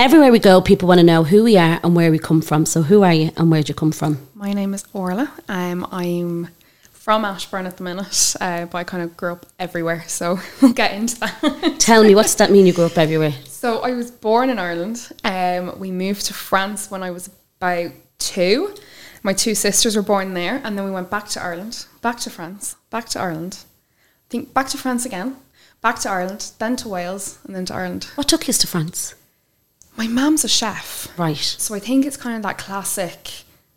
Everywhere we go, people want to know who we are and where we come from. So, who are you and where did you come from? My name is Orla. Um, I'm from Ashbourne at the minute, uh, but I kind of grew up everywhere, so we'll get into that. Tell me, what's that mean you grew up everywhere? So I was born in Ireland. Um, we moved to France when I was about two. My two sisters were born there, and then we went back to Ireland, back to France, back to Ireland. I think back to France again, back to Ireland, then to Wales, and then to Ireland. What took you to France? My mum's a chef. Right. So I think it's kind of that classic,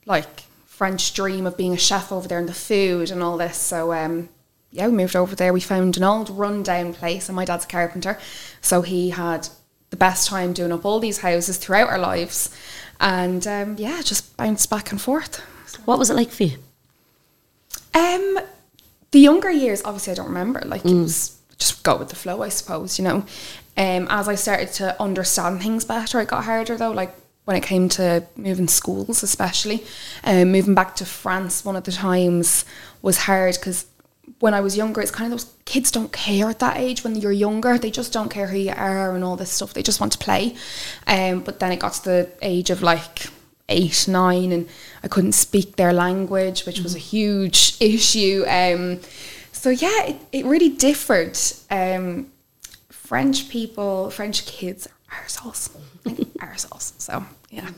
like French dream of being a chef over there and the food and all this. So um, yeah, we moved over there. We found an old rundown place, and my dad's a carpenter, so he had the best time doing up all these houses throughout our lives, and um, yeah, just bounced back and forth. What was it like for you? Um, the younger years, obviously, I don't remember. Like it was just go with the flow, I suppose. You know, um, as I started to understand things better, it got harder though. Like when it came to moving schools, especially, um, moving back to France, one of the times was hard because when I was younger, it's kind of those kids don't care at that age when you're younger. They just don't care who you are and all this stuff. They just want to play. Um, but then it got to the age of like eight, nine, and I couldn't speak their language, which was a huge issue. Um, so yeah, it, it really differed. Um, French people, French kids are arseholes. Like arseholes. So yeah.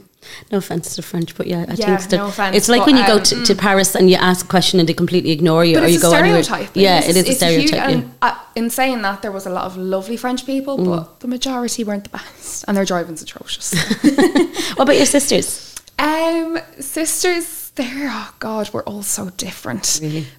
No offense to French, but yeah, I Yeah, think it's, no offence, it's like but, when you go um, to, to Paris and you ask a question and they completely ignore you, But or it's you a go anywhere. Yeah, it is a it's huge- yeah. and, uh, in saying that, there was a lot of lovely French people, Mm. but the majority weren't the best, and their driving's atrocious. What about your sisters? Um, sisters, they're oh god, we're all so different.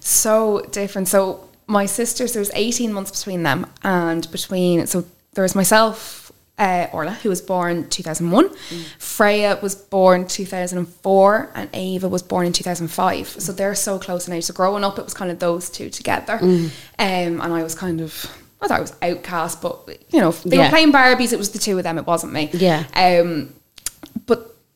So different. So my sisters, there was eighteen months between them, and between so there was myself, uh, Orla, who was born two thousand one. Freya was born two thousand and four, and Ava was born in two thousand five. So they're so close in age. So growing up, it was kind of those two together, um, and I was kind of. I thought I was outcast, but you know, they Yeah. were playing Barbies. It was the two of them. It wasn't me. Yeah. Um,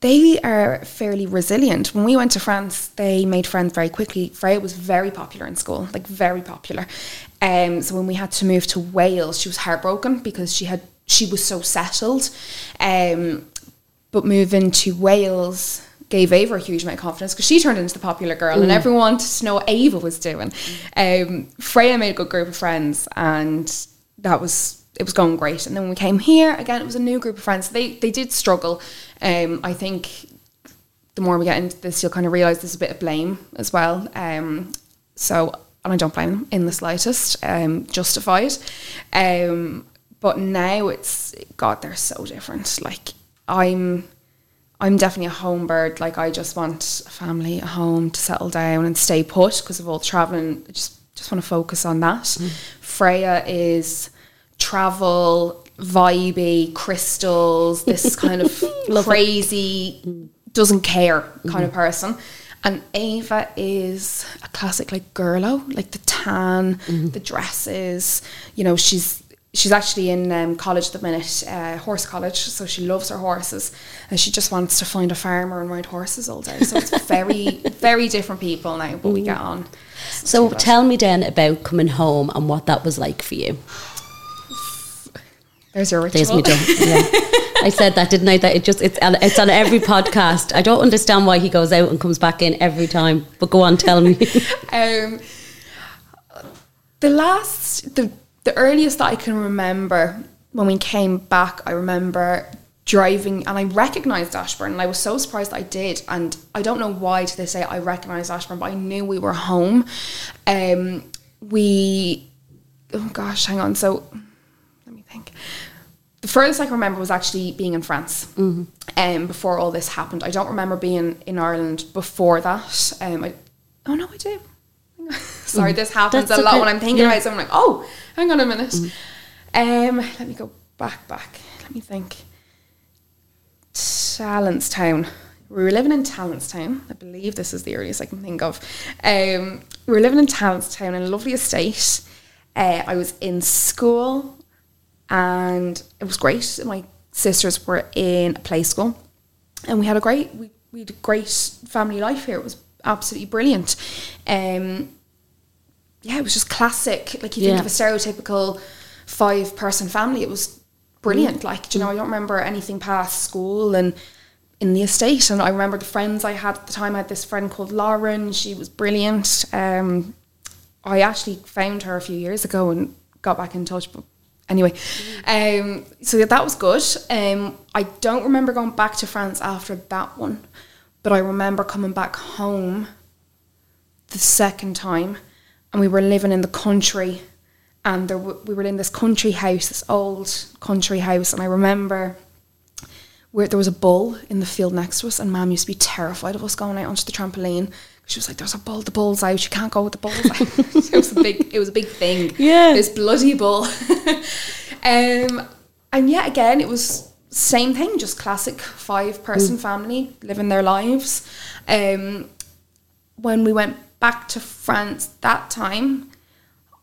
they are fairly resilient. When we went to France, they made friends very quickly. Freya was very popular in school, like very popular. Um, so when we had to move to Wales, she was heartbroken because she had she was so settled. Um, but moving to Wales gave Ava a huge amount of confidence because she turned into the popular girl and everyone wanted to know what Ava was doing. Um, Freya made a good group of friends and that was it was going great. And then when we came here, again, it was a new group of friends. They they did struggle. Um, I think the more we get into this, you'll kind of realise there's a bit of blame as well. Um, so, and I don't blame them in the slightest, um, justified. Um, but now it's, God, they're so different. Like, I'm, I'm definitely a home bird. Like, I just want a family, a home to settle down and stay put because of all the traveling. I just, just want to focus on that. Freya is travel, vibey, crystals, this kind of crazy, doesn't care kind of person. And Ava is a classic like girlo, like the tan, the dresses. You know, she's she's actually in um, college at the minute, uh, horse college. So she loves her horses, and she just wants to find a farmer and ride horses all day. So it's very very different people now, but we get on. So tell me then about coming home and what that was like for you. There's your There's ritual. me done. Yeah. I said that, didn't I? That it just it's on, it's on every podcast. I don't understand why he goes out and comes back in every time. But go on, tell me. Um, the last, the the earliest that I can remember when we came back, I remember driving and I recognized Ashbourne and I was so surprised I did. And I don't know why to this day I recognized Ashbourne, but I knew we were home. Um, we, oh gosh, hang on. So think. The furthest I can remember was actually being in France um, before all this happened. I don't remember being in Ireland before that. Um, I, oh no, I do. Sorry, this happens That's a lot okay. when I'm thinking Yeah. about something I'm like, oh, hang on a minute. Um, let me go back, back. Let me think. Tallanstown. We were living in Tallanstown. I believe this is the earliest I can think of. Um, we were living in Tallanstown in a lovely estate. Uh, I was in school and it was great. My sisters were in a play school and we had a great we, we had a great family life here. It was absolutely brilliant. Um, yeah, it was just classic. Like you think of a stereotypical five person family. It was brilliant. Like, you know, I don't remember anything past school and in the estate. And I remember the friends I had at the time. I had this friend called Lauren. She was brilliant. Um, I actually found her a few years ago and got back in touch. But anyway, um, so that was good. Um, I don't remember going back to France after that one, but I remember coming back home the second time, and we were living in the country, and there w- we were in this country house, this old country house, and I remember where there was a bull in the field next to us, and Mum used to be terrified of us going out onto the trampoline. She was like, "There's a bull. The bull's out. You can't go with the bull." it was a big. It was a big thing. Yeah. this bloody bull. um, and yet again, it was same thing, just classic five person family living their lives. Um, when we went back to France that time,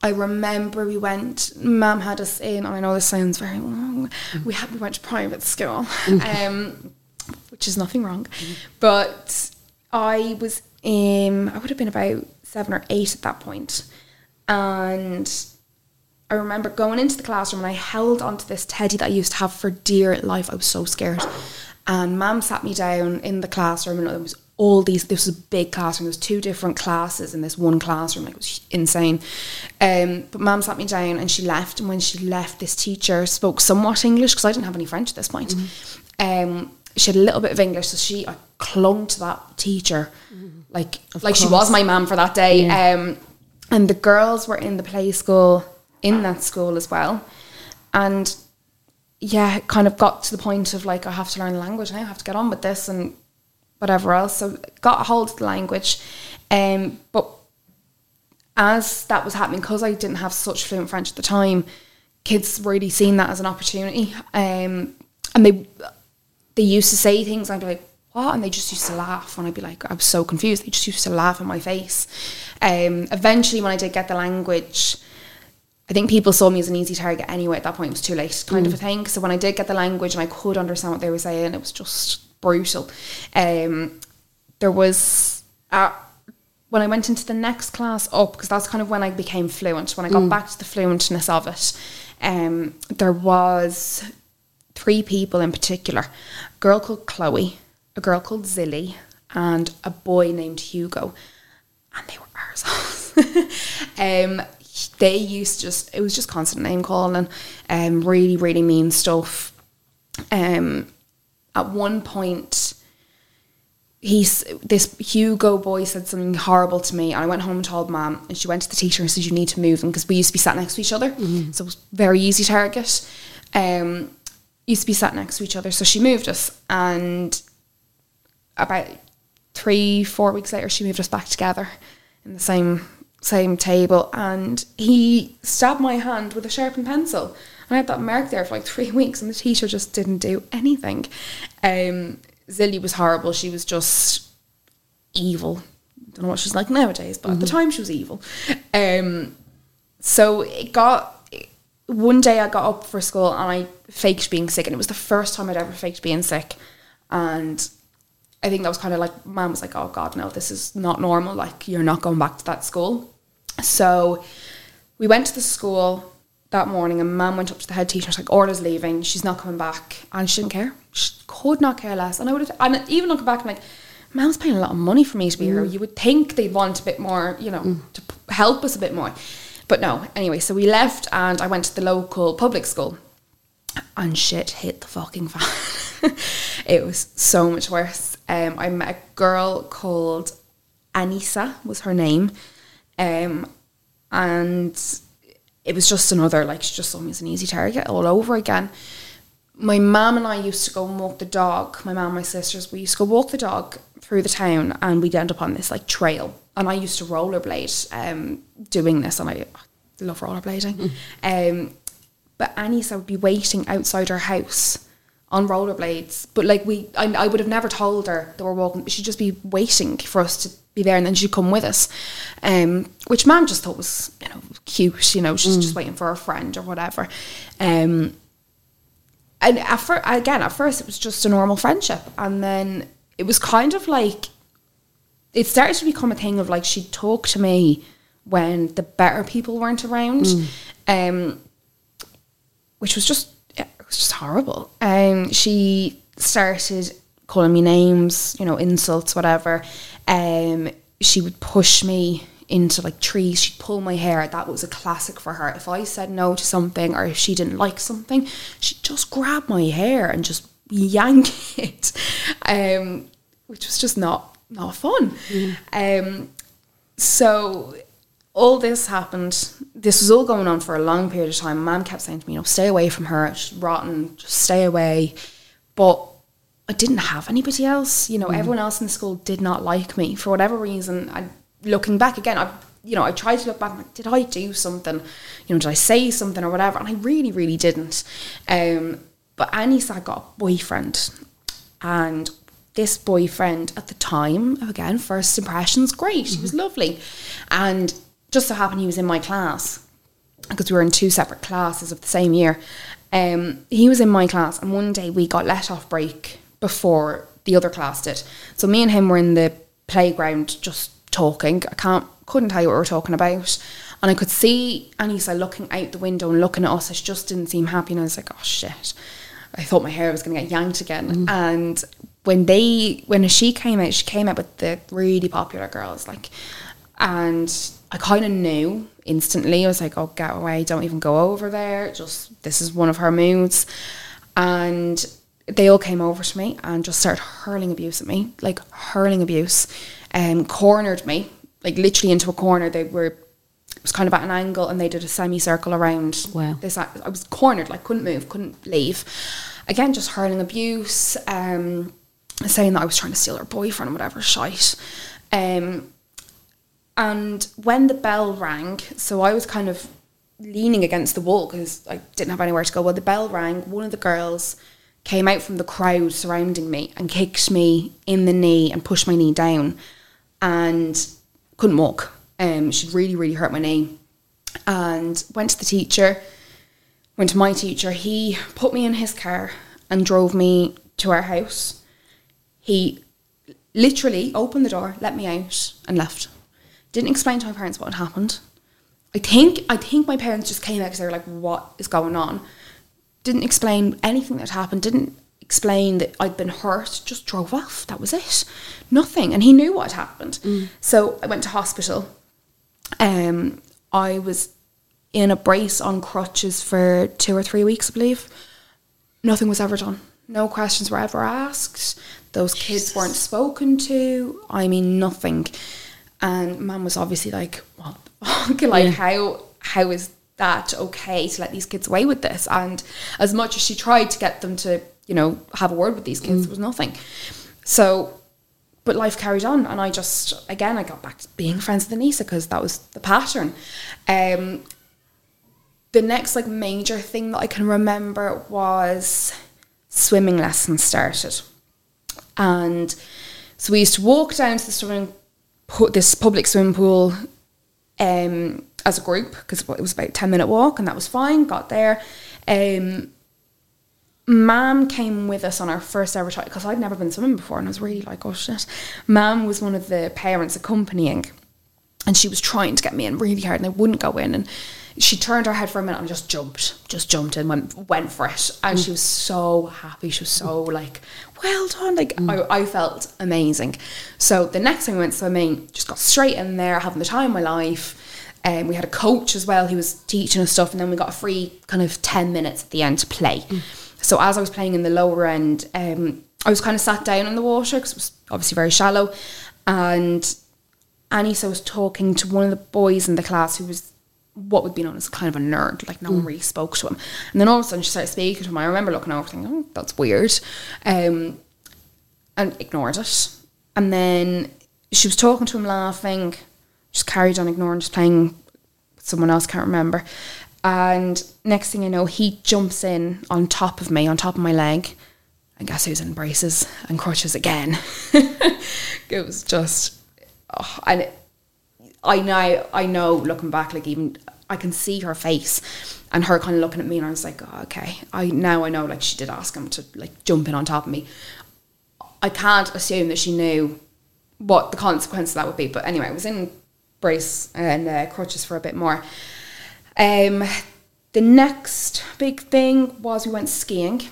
I remember we went. Mum had us in, and I know this sounds very wrong. We had we went to private school, um, which is nothing wrong, but I was in. I would have been about seven or eight at that point, and I remember going into the classroom and I held onto this teddy that I used to have for dear life. I was so scared. And mum sat me down in the classroom and there was all these this was a big classroom. There was two different classes in this one classroom. Like it was insane. Um, but mum sat me down and she left. And when she left, this teacher spoke somewhat English because I didn't have any French at this point. Um, she had a little bit of English, so she I clung to that teacher. Like like she was my mum for that day. Um, and the girls were in the play school in that school as well, and yeah, it kind of got to the point of like I have to learn the language now, I have to get on with this and whatever else. So got a hold of the language, um, but as that was happening, because I didn't have such fluent French at the time, kids really seen that as an opportunity, um, and they they used to say things. And I'd be like, "What?" and they just used to laugh, and I'd be like, "I was so confused." They just used to laugh in my face. Um, eventually, when I did get the language, I think people saw me as an easy target anyway. At that point, it was too late, kind of a thing. So when I did get the language and I could understand what they were saying, it was just brutal. Um, there was uh, when I went into the next class up because that's kind of when I became fluent. When I got back to the fluentness of it, um, there was three people in particular: girl called Chloe, a girl called Zilly, and a boy named Hugo, and they were arseholes. um, they used to just it was just constant name calling, um, really really mean stuff. Um, at one point he's this Hugo boy said something horrible to me, and I went home and told mom, and she went to the teacher and said you need to move him because we used to be sat next to each other, so it was very easy target. Um, used to be sat next to each other, so she moved us, and about three four weeks later, she moved us back together in the same same table, and he stabbed my hand with a sharpened pencil. And I had that mark there for like three weeks, and the teacher just didn't do anything. Um, Zilly was horrible. She was just evil. Don't know what she's like nowadays, but at the time she was evil. Um, so it got one day I got up for school and I faked being sick, and it was the first time I'd ever faked being sick, and I think that was kind of like mom was like, "Oh God, no, this is not normal. Like you're not going back to that school." So we went to the school that morning, and mom went up to the head teacher. like, "Orla's leaving. She's not coming back," and she didn't care. She could not care less. And I would have, and even looking back, I'm like, "Mom's paying a lot of money for me to be here. Mm. You would think they'd want a bit more, you know, mm. to help us a bit more." But no. Anyway, so we left, and I went to the local public school and shit hit the fucking fan. it was so much worse. Um, I met a girl called Anissa was her name, um, and it was just another like she just saw me as an easy target all over again. My mum and I used to go and walk the dog. My mum and my sisters, we used to go walk the dog through the town, and we'd end up on this like trail. And I used to rollerblade, um, doing this, and I love rollerblading. Um, but Anissa would be waiting outside her house on rollerblades. But like we, I, I would have never told her that we're walking. She'd just be waiting for us to be there, and then she'd come with us. Um, which Mum just thought was you know cute. You know, she's just waiting for her friend or whatever. Um, and at fir- again, at first it was just a normal friendship, and then it was kind of like it started to become a thing of like she'd talk to me when the better people weren't around, um, which was just it was just horrible. Um, she started calling me names, you know, insults, whatever. Um, she would push me into like trees. She'd pull my hair. That was a classic for her. If I said no to something or if she didn't like something, she'd just grab my hair and just yank it, um, which was just not not fun. Um, so all this happened. This was all going on for a long period of time. Mum kept saying to me, "You know, stay away from her. She's rotten. Just stay away." But I didn't have anybody else. You know, everyone else in the school did not like me for whatever reason. I, looking back again, I you know I tried to look back. Like, did I do something? You know, did I say something or whatever? And I really, really didn't. Um, but Anissa got a boyfriend, and this boyfriend at the time, again, first impressions, great. He was lovely, and just so happened he was in my class because we were in two separate classes of the same year. Um, he was in my class, and one day we got let off break before the other class did. So me and him were in the playground just talking. I can't couldn't tell you what we were talking about, and I could see Anissa looking out the window and looking at us. She just didn't seem happy, and I was like, "Oh shit!" I thought my hair was going to get yanked again. And when they when she came out, she came out with the really popular girls, like, and I kind of knew instantly. I was like, "Oh, get away! Don't even go over there. Just this is one of her moods." And they all came over to me and just started hurling abuse at me, like hurling abuse, and um, cornered me, like literally into a corner. They were it was kind of at an angle, and they did a semicircle around. Wow. This I I was cornered, like couldn't move, couldn't leave. Again, just hurling abuse, um, saying that I was trying to steal her boyfriend, or whatever shite. Um, and when the bell rang, so I was kind of leaning against the wall because I didn't have anywhere to go. Well, the bell rang. One of the girls came out from the crowd surrounding me and kicked me in the knee and pushed my knee down, and couldn't walk. Um, she'd really, really hurt my knee, and went to the teacher. Went to my teacher. He put me in his car and drove me to our house. He literally opened the door, let me out, and left. Didn't explain to my parents what had happened. I think I think my parents just came out because they were like, "What is going on?" Didn't explain anything that happened. Didn't explain that I'd been hurt. Just drove off. That was it. Nothing. And he knew what had happened. So I went to hospital. Um, I was in a brace on crutches for two or three weeks, I believe. Nothing was ever done. No questions were ever asked. Those kids weren't spoken to. I mean, nothing. And mum was obviously like, "What? like, Yeah. how how is that okay to let these kids away with this?" And as much as she tried to get them to, you know, have a word with these kids, there was nothing. So but life carried on and I just again I got back to being friends with Anissa because that was the pattern. Um the next like major thing that I can remember was swimming lessons started. And so we used to walk down to the swimming pu- this public swimming pool um as a group because it was about a 10 minute walk and that was fine got there um Mam came with us on our first ever trip because I'd never been swimming before and I was really like, oh shit. Mam was one of the parents accompanying and she was trying to get me in really hard and I wouldn't go in and she turned her head for a minute and just jumped, just jumped and went went for it. And she was so happy. She was so like, well done. Like I, I felt amazing. So the next time we went swimming, just got straight in there, having the time of my life. Um, we had a coach as well. He was teaching us stuff, and then we got a free kind of ten minutes at the end to play. So as I was playing in the lower end, um, I was kind of sat down in the water because it was obviously very shallow, and Anissa was talking to one of the boys in the class who was what would be known as kind of a nerd, like no one really spoke to him. And then all of a sudden she started speaking to him. I remember looking over thinking, oh, that's weird. Um, and ignored it. And then she was talking to him, laughing, just carried on ignoring, just playing someone else, can't remember. And next thing I know, he jumps in on top of me, on top of my leg. And guess who's in braces and crutches again? it was just, oh, and it, I know, I know, looking back, like even I can see her face and her kind of looking at me, and I was like, oh, okay, I now I know, like she did ask him to like jump in on top of me. I can't assume that she knew what the consequence of that would be, but anyway, I was in brace and uh, crutches for a bit more. Um, the next big thing was we went skiing.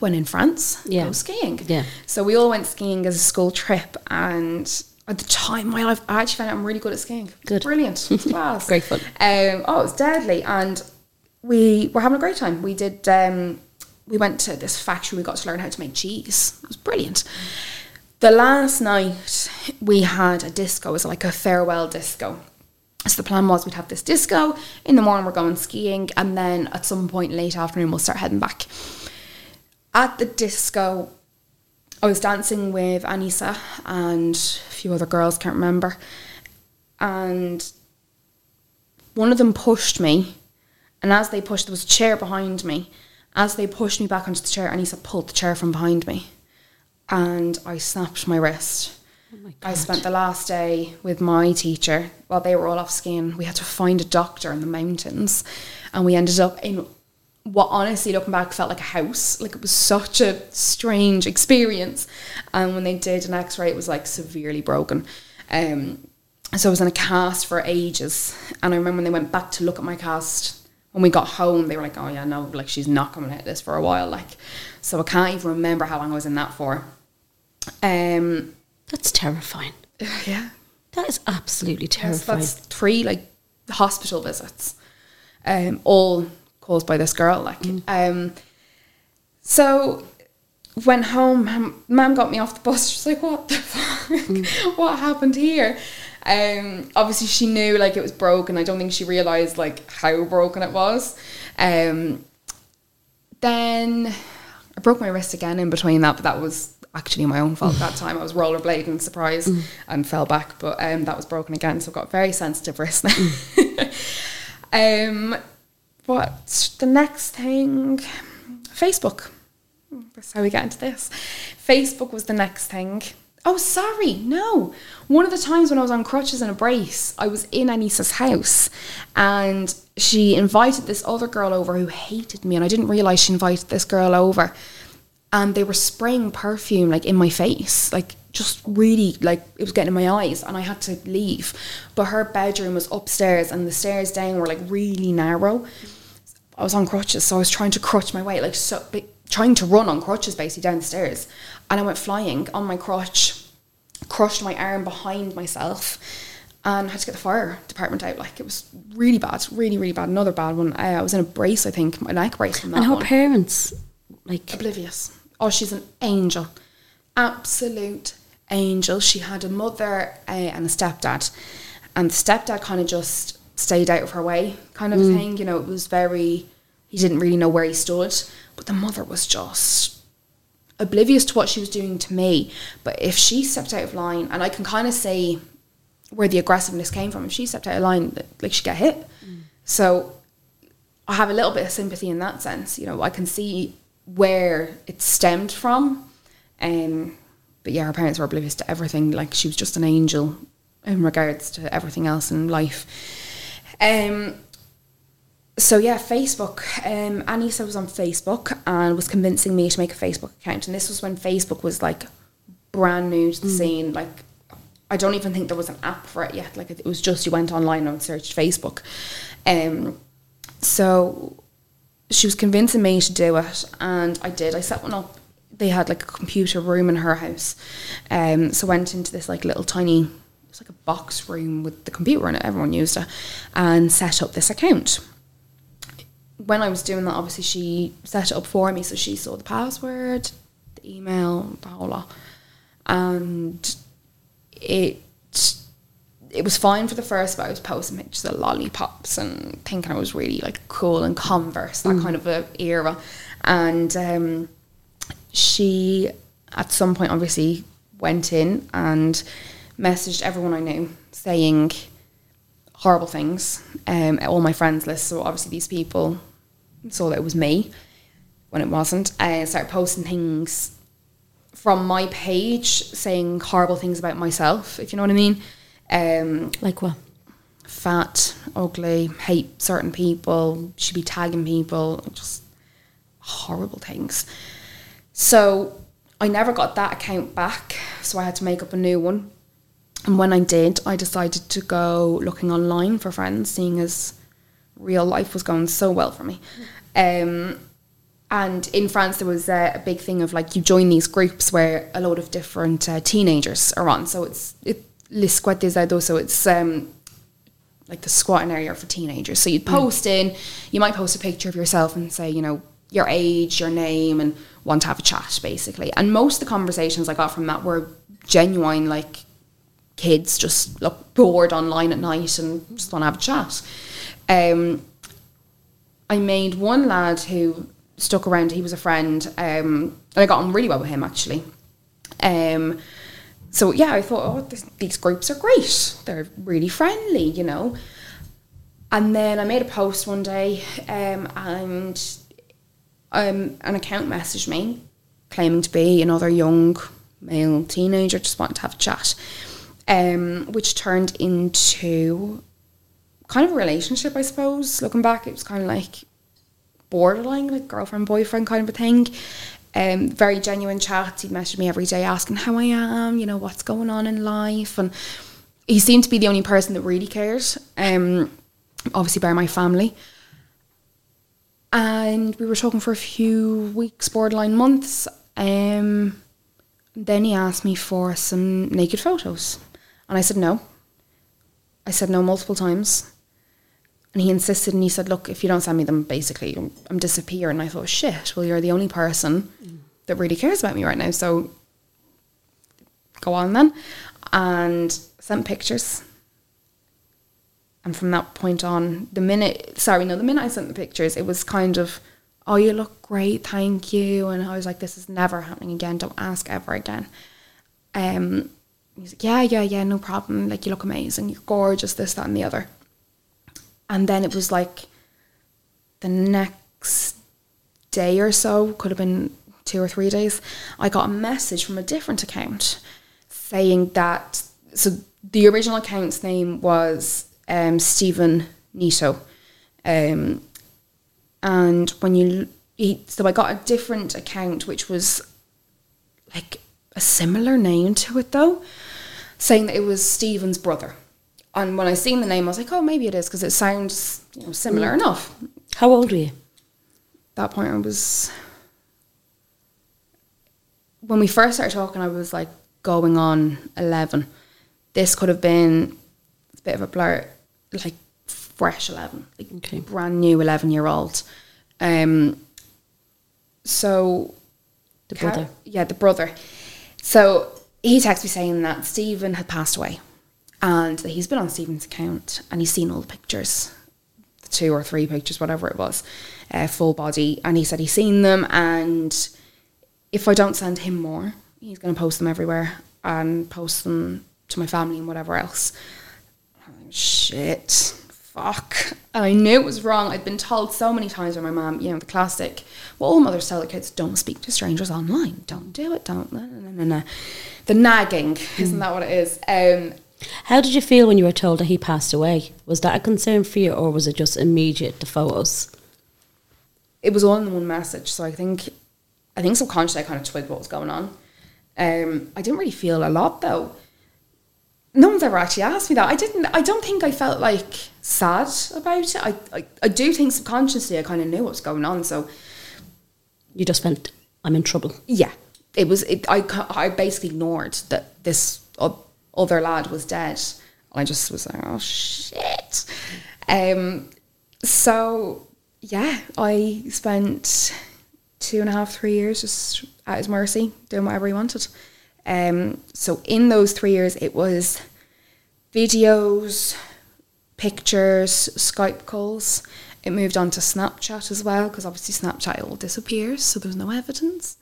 When in France, Yeah. go skiing. Yeah. So we all went skiing as a school trip, and at the time, my life, I actually found out I'm really good at skiing. Good. brilliant, class, Great fun. Um, oh, it was deadly, and we were having a great time. We did. Um, we went to this factory. We got to learn how to make cheese. It was brilliant. The last night we had a disco. It was like a farewell disco. So the plan was we'd have this disco in the morning. We're going skiing, and then at some point late afternoon we'll start heading back. At the disco, I was dancing with Anissa and a few other girls, can't remember. And one of them pushed me, and as they pushed, there was a chair behind me. As they pushed me back onto the chair, Anissa pulled the chair from behind me, and I snapped my wrist. I spent the last day with my teacher while they were all off skiing. We had to find a doctor in the mountains, and we ended up in what honestly looking back felt like a house. Like it was such a strange experience. And when they did an X-ray, it was like severely broken. Um, so I was in a cast for ages, and I remember when they went back to look at my cast. When we got home, they were like, "Oh yeah, no, like she's not coming out of this for a while." Like, so I can't even remember how long I was in that for. Um, That's terrifying. yeah, That is absolutely Yes, terrifying. that's three like hospital visits, um, all caused by this girl. Like, um, so went home. Mum- got me off the bus. She's like, "What the fuck? what happened here?" Um, obviously, she knew like it was broken. I don't think she realized like how broken it was. Um, then I broke my wrist again in between that, but that was actually my own fault that time. I was rollerblading, surprise, and fell back, but um, that was broken again. So I've got very sensitive wrist now. um, what the next thing? Facebook. That's how we get into this. Facebook was the next thing. Oh, sorry, no. One of the times when I was on crutches and a brace, I was in Anissa's house and she invited this other girl over who hated me, and I didn't realize she invited this girl over. And they were spraying perfume like in my face, like just really like it was getting in my eyes, and I had to leave. But her bedroom was upstairs, and the stairs down were like really narrow. I was on crutches, so I was trying to crutch my way, like so, trying to run on crutches basically down the stairs, and I went flying on my crutch, crushed my arm behind myself, and had to get the fire department out. Like it was really bad, really really bad. Another bad one. Uh, I was in a brace, I think, my neck brace from that and her one. parents, like, Oblivious. Oh, she's an angel, absolute angel. She had a mother uh, and a stepdad, and the stepdad kind of just stayed out of her way, kind of thing. You know, it was very. He didn't really know where he stood, but the mother was just oblivious to what she was doing to me. But if she stepped out of line, and I can kind of say where the aggressiveness came from, if she stepped out of line, like she'd get hit. So I have a little bit of sympathy in that sense. You know, I can see where it stemmed from. Um, but yeah, her parents were oblivious to everything. Like she was just an angel in regards to everything else in life. Um, so yeah, Facebook. Um, Anissa was on Facebook and was convincing me to make a Facebook account. And this was when Facebook was like brand new to the scene. Like I don't even think there was an app for it yet. Like it was just you went online and searched Facebook. Um, so she was convincing me to do it, and I did. I set one up. They had like a computer room in her house, um, so went into this like little tiny, it's like a box room with the computer in it. Everyone used it, and set up this account. when I was doing that, obviously she set it up for me, so she saw the password, the email, the whole lot, and it it was fine for the first, but I was posting pictures of lollipops and thinking I was really like cool and Converse, that kind of a era, and um, she at some point obviously went in and messaged everyone I knew saying horrible things. Um, all my friends list. So obviously these people saw that it was me when it wasn't. I started posting things from my page saying horrible things about myself, if you know what I mean. Um, Like what? fat, ugly, hate certain people, should be tagging people, just horrible things. So I never got that account back, so I had to make up a new one. And when I did, I decided to go looking online for friends, seeing as real life was going so well for me. Um, and in France, there was uh, a big thing of like you join these groups where a lot of different uh, teenagers are on. So it's it, Les Squat des Ados, so it's um, like the squatting area for teenagers. So you'd post in, you might post a picture of yourself and say, you know, your age, your name, and want to have a chat, basically. And most of the conversations I got from that were genuine, like kids just look bored online at night and just want to have a chat. Um, I made one lad who stuck around. He was a friend, um, and I got on really well with him actually. Um, so yeah, I thought, oh, this, these groups are great. They're really friendly, you know. And then I made a post one day, um, and um, an account messaged me claiming to be another young male teenager, just wanting to have a chat, um, which turned into kind of a relationship, I suppose. Looking back, it was kind of like borderline, like girlfriend, boyfriend kind of a thing. Um, very genuine chats. He'd message me every day asking how I am, you know, what's going on in life. And he seemed to be the only person that really cared. Um, obviously, by my family. And we were talking for a few weeks, borderline months. Um, then he asked me for some naked photos. And I said no. I said no multiple times. And he insisted and he said, Look, if you don't send me them, basically, I'm, I'm disappearing. And I thought, shit, well, you're the only person that really cares about me right now. So go on then. And sent pictures. And from that point on, the minute, sorry, no, the minute I sent the pictures, it was kind of, oh, you look great, thank you. And I was like, this is never happening again. Don't ask ever again. Um, he's like, yeah, yeah, yeah, no problem. Like, you look amazing. You're gorgeous, this, that, and the other. And then it was like the next day or so, could have been two or three days, I got a message from a different account saying that, so the original account's name was um, Stephen Nito. Um, and when you, he, so I got a different account which was like a similar name to it though, saying that it was Stephen's brother. And when I seen the name, I was like, oh, maybe it is because it sounds you know, similar enough. How old were you? that point, I was. When we first started talking, I was like going on 11. This could have been a bit of a blur, like fresh 11, like Okay. brand new 11 year old. Um, so The Car- brother. yeah, the brother. So he texted me saying that Stephen had passed away and he's been on Stephen's account and he's seen all the pictures, the two or three pictures, whatever it was, uh, full body. And he said he's seen them and if I don't send him more, he's going to post them everywhere and post them to my family and whatever else. Shit. Fuck. And I knew it was wrong. I'd been told so many times by my mum, you know, the classic, well, all mothers tell their kids, don't speak to strangers online. Don't do it. Don't. No, no, no. The nagging, isn't that what it is? Um, How did you feel when you were told that he passed away? Was that a concern for you, or was it just immediate the photos? it was all in one message. So I think, I think subconsciously I kind of twigged what was going on. Um, I didn't really feel a lot though. No one's ever actually asked me that. I didn't. I don't think I felt like sad about it. I, I, I do think subconsciously I kind of knew what was going on. So You just felt, I'm in trouble. yeah, it was. It, I I basically ignored that this o- other lad was dead. I just was like, oh shit. Um. So yeah, I spent two and a half, three years just at his mercy, doing whatever he wanted. Um, so in those three years, it was videos, pictures, Skype calls. It moved on to Snapchat as well because obviously Snapchat all disappears, so there's no evidence.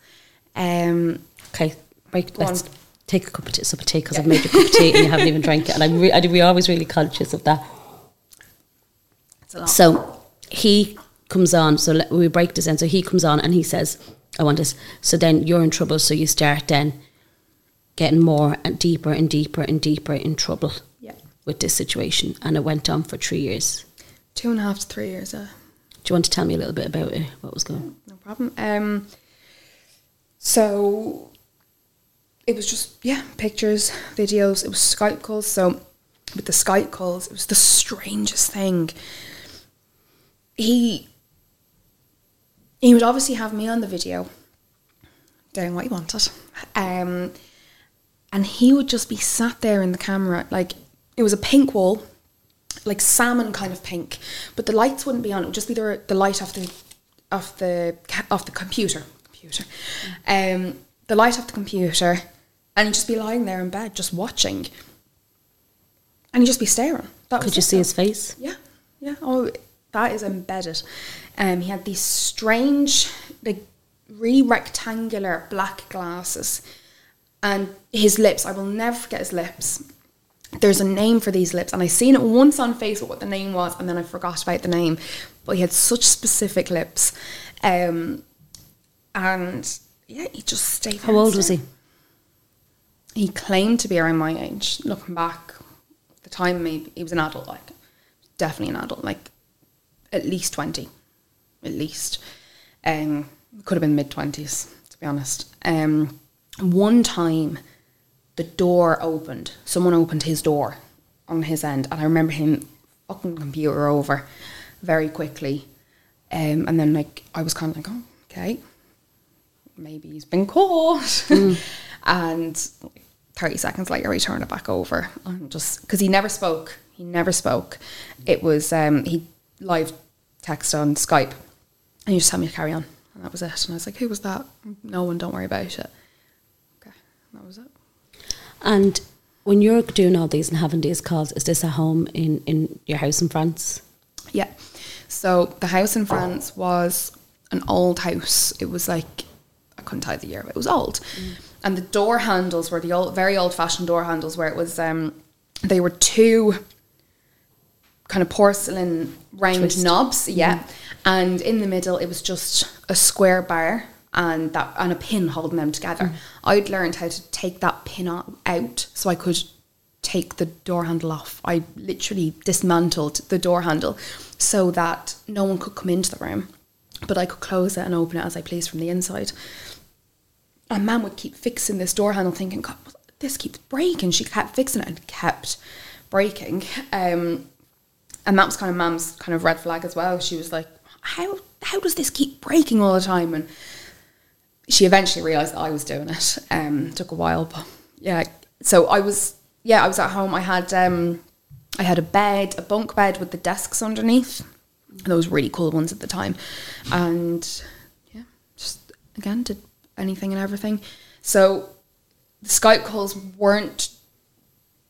Um, Okay. Go Let's. Take a cup of tea, sup of tea because I've made a cup of tea and you haven't even drank it, and I'm re- I, we're always really conscious of that. it's a lot. So he comes on. So let, we break this in. So he comes on and he says, "I want this." So then you're in trouble. So you start then getting more and deeper and deeper and deeper in trouble yeah, with this situation, and it went on for three years. two and a half to three years. Uh, Do you want to tell me a little bit about it? What was going? on? no problem. Um, so it was just yeah, pictures, videos. It was Skype calls. So with the Skype calls, it was the strangest thing. He he would obviously have me on the video doing what he wanted, um, and he would just be sat there in the camera like it was a pink wall like salmon kind of pink, but the lights wouldn't be on. It would just be the the light off the off the off the computer computer, um, the light off the computer, and he'd just be lying there in bed just watching, and he'd just be staring. That Could you it, see though. his face? Yeah, yeah. Oh, that is embedded. Um, he had these strange, like, really rectangular black glasses, and his lips. I will never forget his lips. There's a name for these lips, and I seen it once on Facebook what the name was, and then I forgot about the name. But he had such specific lips, um, and yeah, he just stayed. How old was he? He claimed to be around my age. Looking back, the time maybe he was an adult, like definitely an adult, like at least twenty, at least. Um, could have been mid twenties, to be honest. Um, one time, the door opened. Someone opened his door on his end, and I remember him fucking computer over very quickly. Um, and then like I was kind of like, oh, okay, maybe he's been caught. and 30 seconds later, he turned it back over. And just because he never spoke, he never spoke. It was, um, he live text on Skype and he just told me to carry on. And that was it. And I was like, who was that? No one, don't worry about it. Okay, that was it. And when you're doing all these and having these calls, is this at home in, in your house in France? Yeah. So the house in France was an old house. It was like I couldn't tell you the year, but it was old. And the door handles were the old, very old-fashioned door handles, where it was um, they were two kind of porcelain round Twist. knobs, yeah. And in the middle, it was just a square bar and that and a pin holding them together. I'd learned how to take that pin out so I could take the door handle off. I literally dismantled the door handle so that no one could come into the room, but I could close it and open it as I pleased from the inside. And Mum would keep fixing this door handle, thinking, God, this keeps breaking. She kept fixing it and kept breaking. Um, and that was kind of Mum's kind of red flag as well. She was like, "How how does this keep breaking all the time?" And she eventually realised that I was doing it. Um, took a while, but yeah. So I was yeah I was at home. I had um, I had a bed, a bunk bed with the desks underneath. Those really cool ones at the time, and yeah, just again did anything and everything. So the Skype calls weren't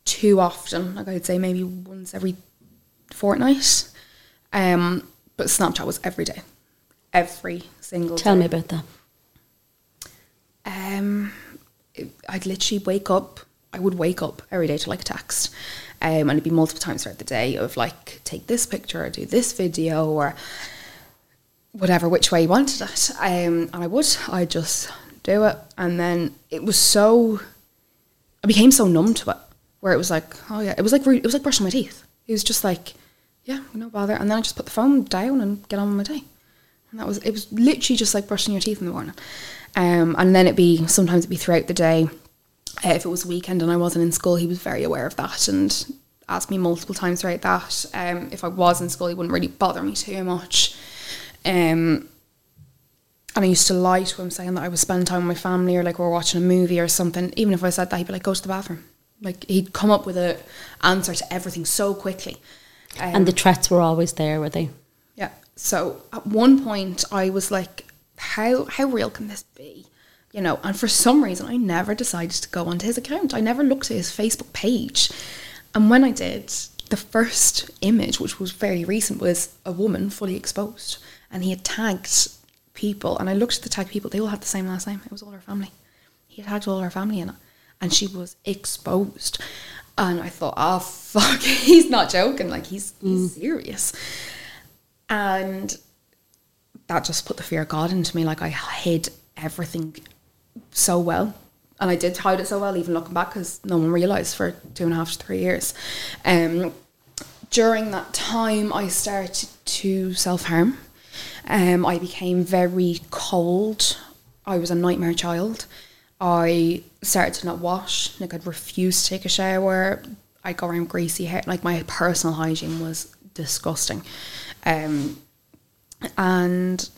too often. Like I'd say maybe once every fortnight. Um, but Snapchat was every day, every single day. Tell day. me about that. Um, it- I'd literally wake up. I would wake up every day to like a text, um, and it'd be multiple times throughout the day of like take this picture or do this video or whatever which way you wanted it. Um, and I would. I just do it, and then it was so. I became so numb to it, where it was like, oh yeah, it was like it was like brushing my teeth. It was just like, yeah, no bother, and then I just put the phone down and get on with my day. And that was it was literally just like brushing your teeth in the morning. Um, and then it'd be sometimes it'd be throughout the day. Uh, if it was weekend and I wasn't in school, he was very aware of that and asked me multiple times throughout that. Um, if I was in school, he wouldn't really bother me too much. Um, and I used to lie to him saying that I was spending time with my family or like we we're watching a movie or something. Even if I said that, he'd be like, go to the bathroom. Like he'd come up with a answer to everything so quickly. Um, and the threats were always there, were they? yeah, So at one point, I was like, how how real can this be? You know, and for some reason, I never decided to go onto his account. I never looked at his Facebook page, and when I did, the first image, which was very recent, was a woman fully exposed, and he had tagged people. And I looked at the tag people; they all had the same last name. It was all her family. He had tagged all her family in it, and she was exposed. And I thought, oh fuck, he's not joking. Like he's he's serious. And that just put the fear of God into me. Like I hid everything so well. And I did hide it so well, even looking back, because no one realised for two and a half to three years. Um, during that time, I started to self harm. Um, I became very cold. I was a nightmare child. I started to not wash. Like I'd refuse to take a shower. I go around greasy hair. Like my personal hygiene was disgusting. Um, and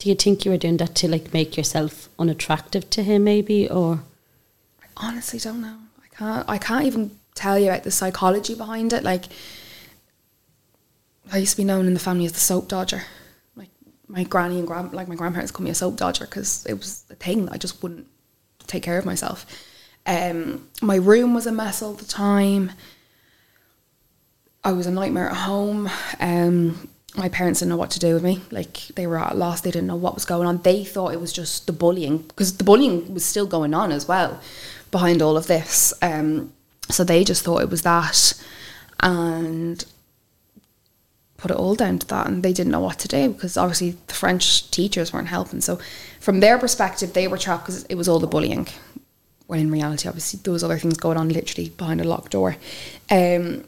Do you think you were doing that to like make yourself unattractive to him, maybe, or I honestly don't know. I can't. I can't even tell you about the psychology behind it. Like I used to be known in the family as the soap dodger. My granny and grand, like my grandparents called me a soap dodger because it was a thing that I just wouldn't take care of myself. Um, my room was a mess all the time. I was a nightmare at home. Um, my parents didn't know what to do with me. Like they were at loss. They didn't know what was going on. They thought it was just the bullying because the bullying was still going on as well behind all of this. Um, so they just thought it was that, and put it all down to that. And they didn't know what to do because obviously the French teachers weren't helping. So from their perspective, they were trapped because it was all the bullying. When in reality, obviously, was other things going on literally behind a locked door. Um,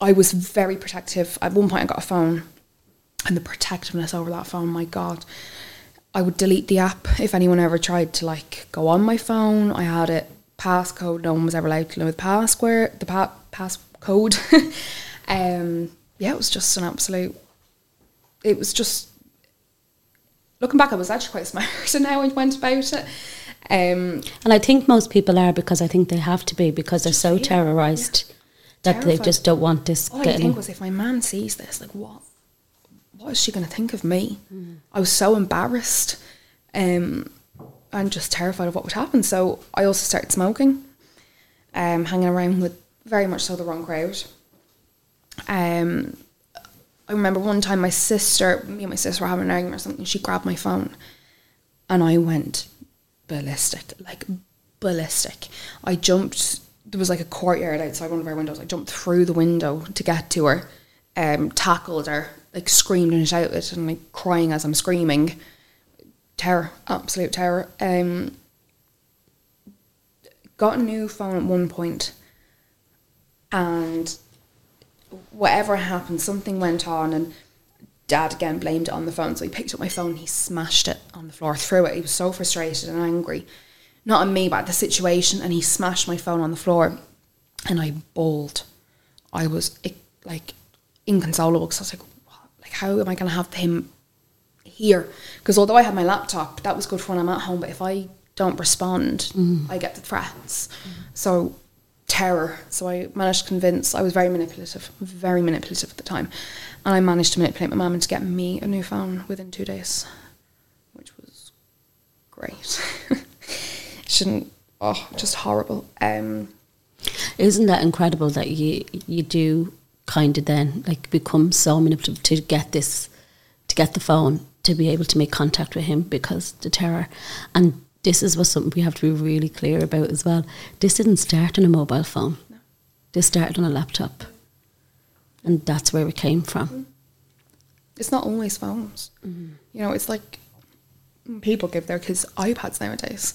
I was very protective. At one point, I got a phone, and the protectiveness over that phone, my God. I would delete the app if anyone ever tried to like go on my phone. I had it passcode. No one was ever allowed to know the password, the pa- passcode. um, yeah, it was just an absolute. It was just looking back. I was actually quite smart in how I went about it. Um, And I think most people are because I think they have to be because they're so terrorized that they just don't want this all I getting. think was if my mum sees this, like what, what is she going to think of me? I was so embarrassed, um, and just terrified of what would happen. So I also started smoking, um, hanging around with very much so the wrong crowd. Um, I remember one time my sister, me and my sister were having an argument or something. She grabbed my phone, and I went ballistic, like ballistic. I jumped. There was like a courtyard outside one of our windows. I jumped through the window to get to her, um, tackled her, like screamed and shouted and like crying as I'm screaming. Terror, absolute terror. Um, got a new phone at one point, and whatever happened, something went on, and dad again blamed it on the phone. So he picked up my phone, he smashed it on the floor, threw it. He was so frustrated and angry, not at me, but at the situation, and he smashed my phone on the floor, and I bawled. I was like inconsolable because I was like, what? like how am I going to have him here? Because although I had my laptop, that was good for when I'm at home, but if I don't respond, mm. I get the threats. Mm. So terror. So I managed to convince. I was very manipulative, very manipulative at the time, and I managed to manipulate my mum into getting me a new phone within two days, which was great. Shouldn't. Oh, just horrible. Um, Isn't that incredible that you you do kind of then like become so manipulative to get this to get the phone to be able to make contact with him because the terror and this is what something we have to be really clear about as well. This didn't start on a mobile phone. This started on a laptop. And that's where it came from. it's not always phones. You know, it's like people give their kids iPads nowadays.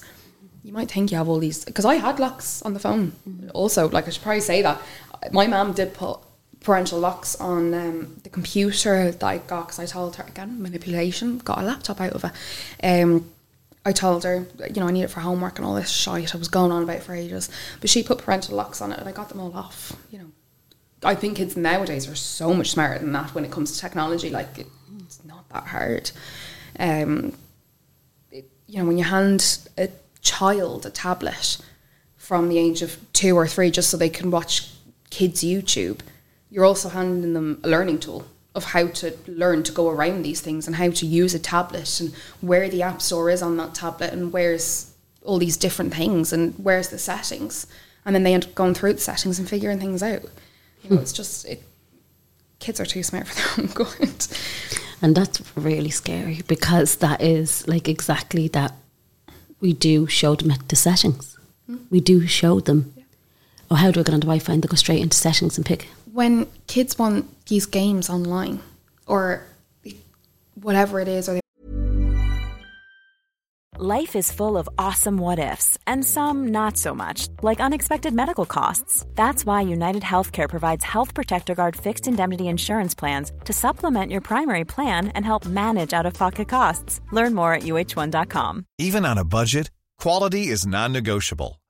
You might think you have all these because I had locks on the phone. Also, like I should probably say that my mum did put parental locks on um, the computer that I got because I told her again manipulation. Got a laptop out of it. Um, I told her, you know, I need it for homework and all this shite. I was going on about for ages, but she put parental locks on it, and I got them all off. You know, I think kids nowadays are so much smarter than that when it comes to technology. Like it, it's not that hard. Um, it, you know, when you hand a child a tablet from the age of two or three, just so they can watch kids YouTube, you're also handing them a learning tool. Of how to learn to go around these things and how to use a tablet and where the app store is on that tablet and where's all these different things and where's the settings and then they end up going through the settings and figuring things out you know hmm. it's just it, kids are too smart for their own good And that's really scary because that is like exactly that. We do show them the settings. Hmm. We do show them. Oh, how do I get onto Wi Fi? And they go straight into settings and pick. When kids want these games online or whatever it is or they Life is full of awesome what ifs, and some not so much, like unexpected medical costs. That's why United Healthcare provides Health Protector Guard fixed indemnity insurance plans to supplement your primary plan and help manage out of pocket costs. Learn more at uhone.com. Even on a budget, quality is non-negotiable.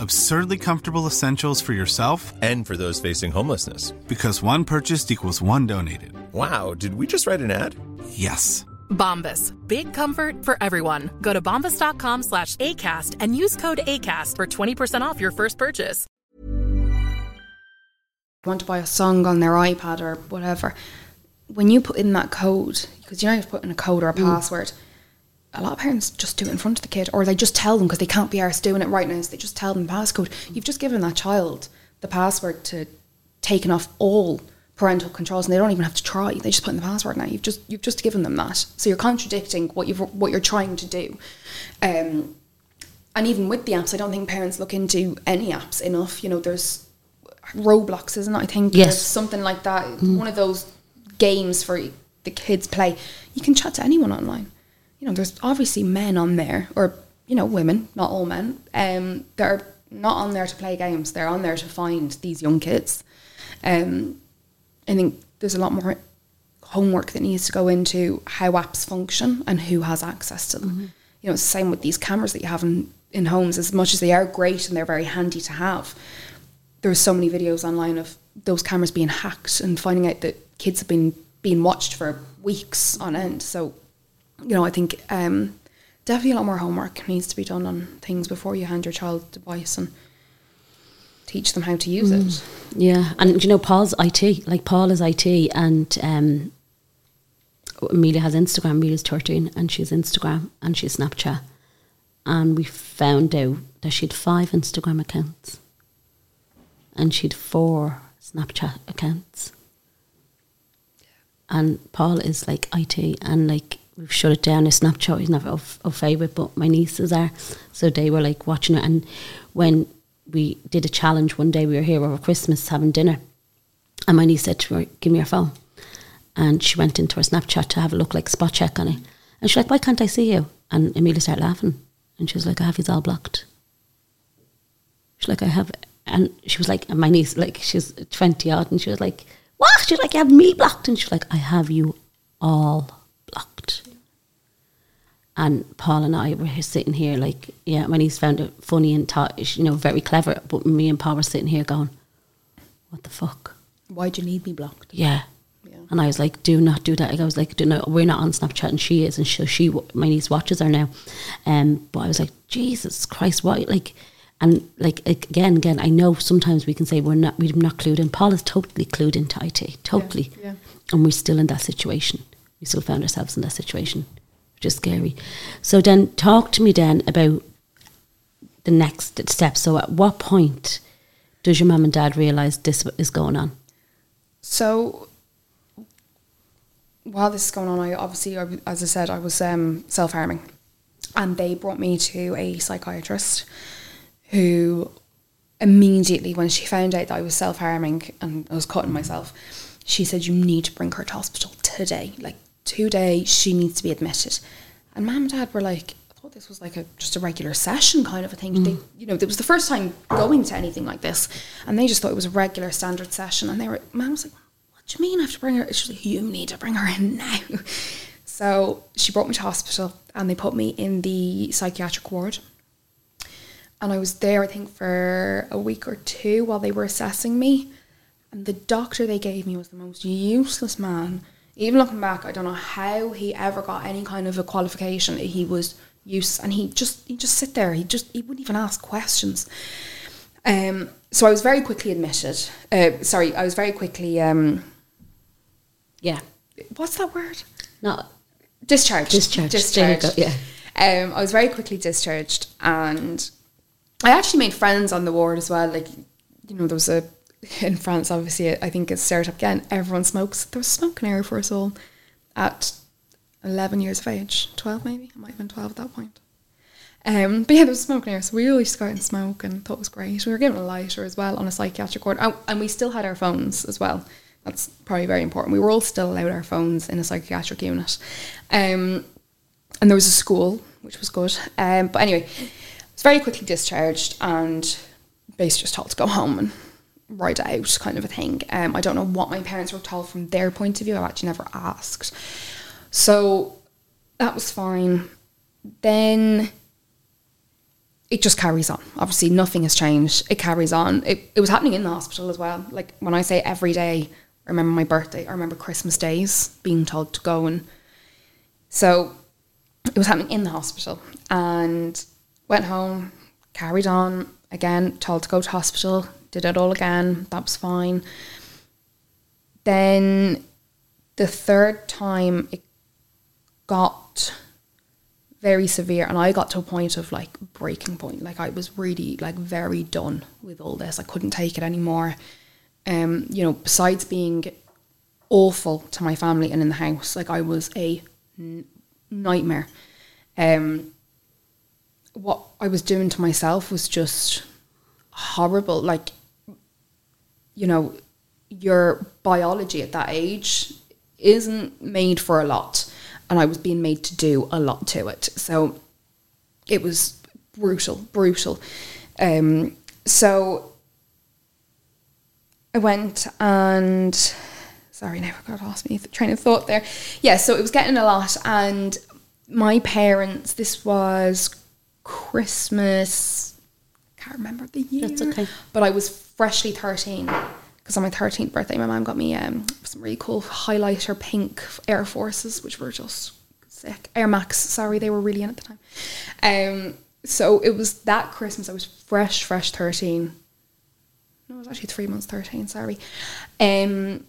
Absurdly comfortable essentials for yourself And for those facing homelessness. because one purchased equals one donated. Wow, did we just write an ad? Yes. Bombas. Big comfort for everyone. Go to bombas.com slash ACAST and use code ACAST for 20% off your first purchase. want to buy a song on their iPad or whatever, when you put in that code, because you know you have to put in a code or a mm. password, a lot of parents just do it in front of the kid, or they just tell them because they can't be arsed doing it right now, so they just tell them the passcode. You've just given that child the password to taken off all parental controls, and they don't even have to try. They just put in the password now. You've just you've just given them that, so you're contradicting what you've what you're trying to do. Um, and even with the apps, I don't think parents look into any apps enough. You know, there's Roblox, isn't it? I think Yes. there's something like that. One of those games for the kids play. You can chat to anyone online. You know, there's obviously men on there, or you know, women, not all men. Um, that are not on there to play games. They're on there to find these young kids. Um, I think there's a lot more homework that needs to go into how apps function and who has access to them. You know, it's the same with these cameras that you have in, in homes. As much as they are great and they're very handy to have, there are so many videos online of those cameras being hacked and finding out that kids have been being watched for weeks on end. So, you know, I think um, definitely a lot more homework needs to be done on things before you hand your child a device and teach them how to use it. Yeah, and you know, Paul's IT. Like Paul is IT, and um, Amelia has Instagram. Amelia's thirteen, and she's Instagram and she's Snapchat. And we found out that she had five Instagram accounts, and she had four Snapchat accounts. And Paul is like IT, and like we've shut it down. His Snapchat is not of, of favourite, but my nieces are, so they were like watching it. And when we did a challenge one day, we were here over Christmas having dinner, and my niece said to her, "Give me your phone," and she went into her Snapchat to have a look, like spot check on it, and she's like, "Why can't I see you?" And Amelia started laughing, and she was like, "I have these all blocked." She's like, "I have," and she was like, and my niece, like, she's twenty odd, and she was like, "What?" She's like, "You have me blocked," and she's like, "I have you all blocked." And Paul and I were sitting here, like, yeah, my niece found it funny and thought, you know, very clever. But me and Paul were sitting here going, what the fuck? Why do you need me blocked? Yeah. And I was like, do not do that. Like, I was like, do not, we're not on Snapchat and she is. And so she, my niece watches her now. Um, but I was like, Jesus Christ, why? Like, and like, again, again, I know sometimes we can say we're not, we're not clued in. Paul is totally clued into IT, totally. yeah. And we're still in that situation. We still found ourselves in that situation. which is scary. So then, talk to me then about the next step. So, at what point does your mum and dad realise this is going on? So while this is going on, I obviously, as I said, I was um, self harming, and they brought me to a psychiatrist who immediately, when she found out that I was self harming and I was cutting myself, she said, "You need to bring her to hospital today. Like today, she needs to be admitted." And mum and dad were like, "I thought this was like a just a regular session kind of a thing." They, mm. you know, it was the first time going to anything like this, and they just thought it was a regular standard session. And they were, mum was like, "What do you mean I have to bring her?" She's like, "You need to bring her in now." So she brought me to hospital, and they put me in the psychiatric ward and I was there, I think, for a week or two while they were assessing me. And the doctor they gave me was the most useless man. Even looking back, I don't know how he ever got any kind of a qualification. He was useless, and he just he just sit there. He just he wouldn't even ask questions. Um, so I was very quickly admitted. Uh, sorry, I was very quickly. Um, Yeah. what's that word? Not Discharged. Discharged. Go, yeah. Um, I was very quickly discharged, and I actually made friends on the ward as well. Like, you know, there was a in France, obviously, I think it's startup again. Everyone smokes. There was smoking area for us all at eleven years of age, twelve maybe. I might have been twelve at that point. Um, but yeah, there was smoking area, so we all used go out and smoke, and thought it was great. We were given a lighter as well on a psychiatric ward, and, and we still had our phones as well. That's probably very important. We were all still allowed our phones in a psychiatric unit. Um, and there was a school, which was good. Um, but anyway, I was very quickly discharged and basically just told to go home and it out, kind of a thing. Um, I don't know what my parents were told from their point of view. I've actually never asked. So that was fine. Then it just carries on. Obviously, nothing has changed. It carries on. It, it was happening in the hospital as well. Like when I say every day, I remember my birthday, I remember Christmas days being told to go and so it was happening in the hospital and went home, carried on again, told to go to hospital, did it all again, that was fine. Then the third time it got very severe and I got to a point of like breaking point. Like I was really like very done with all this. I couldn't take it anymore. Um, you know, besides being awful to my family and in the house, like I was a n- nightmare. Um, what I was doing to myself was just horrible. Like, you know, your biology at that age isn't made for a lot, and I was being made to do a lot to it. So it was brutal, brutal. Um, so I went and sorry, now I got lost me train of thought there. Yeah, so it was getting a lot, and my parents. This was Christmas. I can't remember the year. That's okay. But I was freshly thirteen because on my thirteenth birthday, my mum got me um, some really cool highlighter pink Air Forces, which were just sick. Air Max. Sorry, they were really in at the time. Um, so it was that Christmas. I was fresh, fresh thirteen. No, it was actually three months thirteen. Sorry. Um,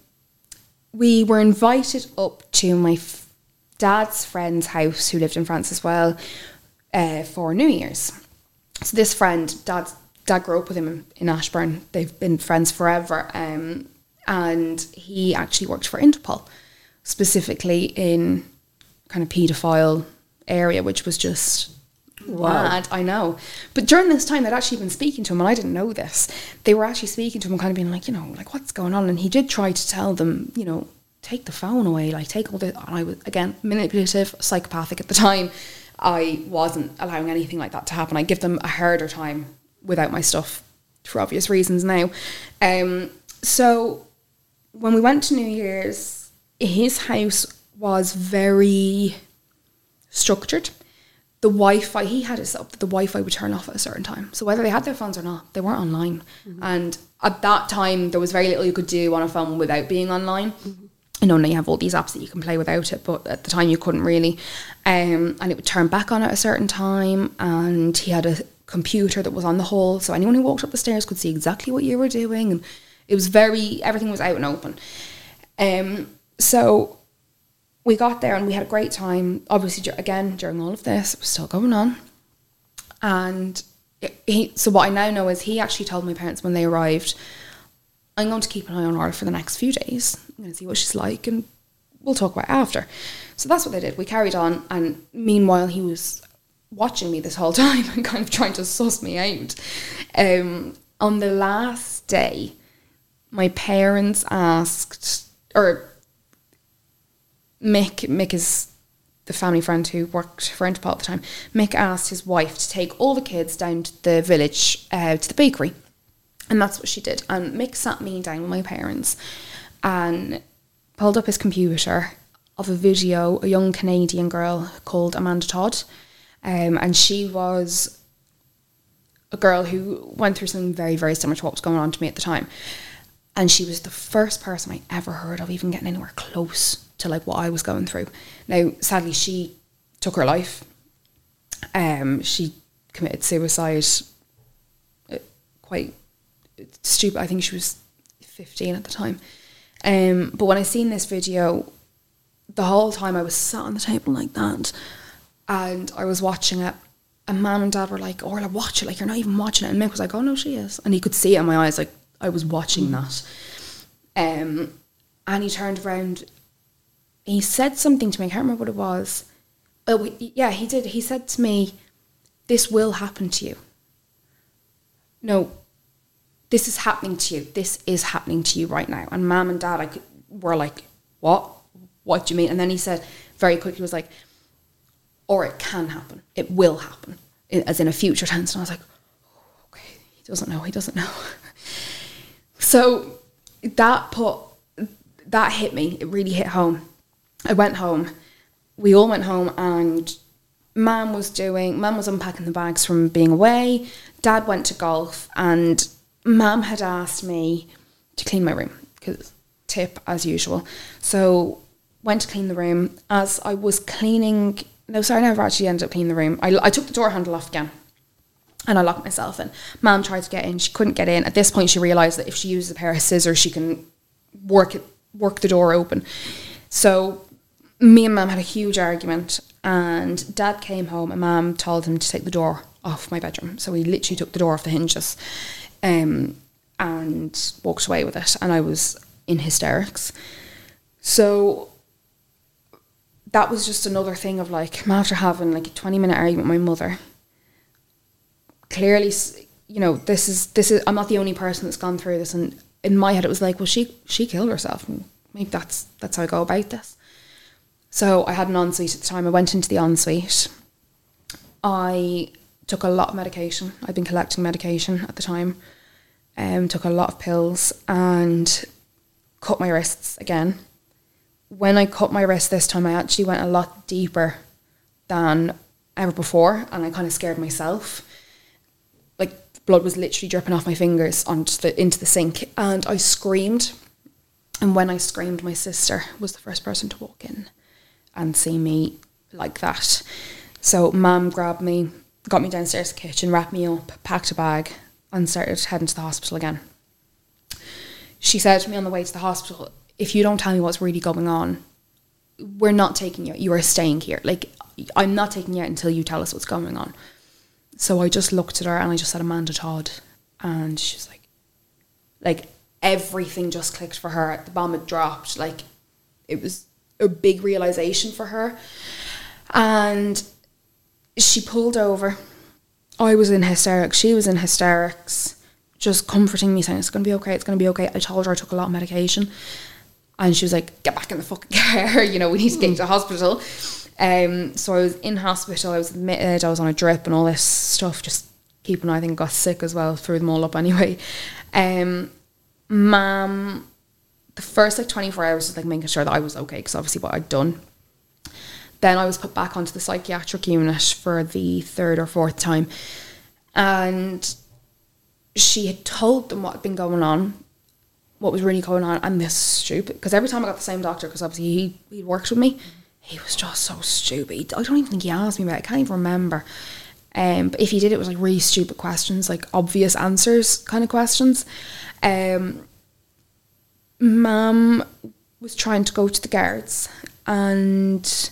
we were invited up to my f- dad's friend's house who lived in France as well uh, for New Year's. So this friend, dad, dad grew up with him in, in Ashbourne. They've been friends forever, um, and he actually worked for Interpol, specifically in kind of paedophile area, which was just mad. I know. But during this time, they'd actually been speaking to him, and I didn't know this. They were actually speaking to him, and kind of being like, you know, like what's going on? And he did try to tell them, you know, take the phone away, like take all the. And I was again manipulative, psychopathic at the time. I wasn't allowing anything like that to happen. I give them a harder time without my stuff for obvious reasons now. Um, so when we went to New Year's, his house was very structured. The Wi-Fi he had it up that the Wi-Fi would turn off at a certain time. So whether they had their phones or not, they weren't online. And at that time, there was very little you could do on a phone without being online. I know now you have all these apps that you can play without it, but at the time you couldn't really. Um, and it would turn back on at a certain time. And he had a computer that was on the hall, so anyone who walked up the stairs could see exactly what you were doing. And it was very everything was out and open. Um, so we got there and we had a great time. Obviously, again during all of this, it was still going on, and he. So what I now know is he actually told my parents when they arrived, "I'm going to keep an eye on her for the next few days. I'm going to see what she's like, and we'll talk about after." So that's what they did. We carried on, and meanwhile, he was watching me this whole time and kind of trying to suss me out. Um, on the last day, my parents asked, or Mick, Mick is the family friend who worked for Interpol at the time. Mick asked his wife to take all the kids down to the village uh, to the bakery, and that's what she did. And Mick sat me down with my parents and pulled up his computer of a video, a young Canadian girl called Amanda Todd, um, and she was a girl who went through something very, very similar to what was going on to me at the time. And she was the first person I ever heard of even getting anywhere close to like what I was going through. Now, sadly, she took her life. Um, she committed suicide. uh, Quite stupid. I think she was fifteen at the time. Um, but when I seen this video, the whole time I was sat on the table like that, and I was watching it. And mum and dad were like, "Orla, watch it! Like you're not even watching it." And Mick was like, "Oh no, she is," and he could see it in my eyes, like I was watching that. Um, and he turned around. He said something to me. I can't remember what it was. Oh, yeah, he did. He said to me, "This will happen to you." No, this is happening to you. This is happening to you right now. And mum and dad, could, were like, "What? What do you mean?" And then he said very quickly, was like, "Or it can happen. It will happen," as in a future tense. And I was like, "Oh, "Okay, he doesn't know. He doesn't know." so that put that hit me. It really hit home. I went home. We all went home, and Mum was doing. Mum was unpacking the bags from being away. Dad went to golf, and Mum had asked me to clean my room because tip as usual. So went to clean the room. As I was cleaning, no, sorry, I never actually ended up cleaning the room. I, I took the door handle off again and I locked myself in. Mum tried to get in, she couldn't get in. At this point, she realised that if she uses a pair of scissors, she can work it, work the door open. So me and Mum had a huge argument, and Dad came home, and Mum told him to take the door off my bedroom. So he literally took the door off the hinges, um, and walked away with it. And I was in hysterics. So that was just another thing of like after having like a 20 minute argument with my mother. Clearly you know this is this is i'm not the only person that's gone through this and in my head it was like well she she killed herself and maybe that's that's how i go about this. So i had an ensuite at the time. I went into the ensuite. I took a lot of medication. I'd been collecting medication at the time um, took a lot of pills and cut my wrists again when I cut my wrist this time, I actually went a lot deeper than ever before, and I kind of scared myself. Like blood was literally dripping off my fingers onto the into the sink, and I screamed. And when I screamed, my sister was the first person to walk in and see me like that. So, mum grabbed me, got me downstairs to the kitchen, wrapped me up, packed a bag, and started heading to the hospital again she said to me on the way to the hospital, if you don't tell me what's really going on, we're not taking you. You are staying here. Like I'm not taking you out until you tell us what's going on. So I just looked at her and I just said Amanda Todd, and she's like, like everything just clicked for her. The bomb had dropped. Like it was a big realization for her, and she pulled over. I was in hysterics. She was in hysterics just comforting me, saying it's going to be okay, it's going to be okay. I told her I took a lot of medication, and she was like, "Get back in the fucking car, you know, we need to get you to hospital." Um, so I was in hospital. I was admitted. I was on a drip and all this stuff. Just keeping. I think got sick as well. Threw them all up anyway. Um, mom, the first like twenty four hours was like making sure that I was okay because obviously what I'd done. Then I was put back onto the psychiatric unit for the third or fourth time, and she had told them what had been going on, what was really going on, and this stupid. Because every time I got the same doctor, because obviously he he worked with me, he was just so stupid. I don't even think he asked me about. it. I can't even remember. Um, but if he did, it was like really stupid questions, like obvious answers kind of questions. Um, Mum was trying to go to the guards, and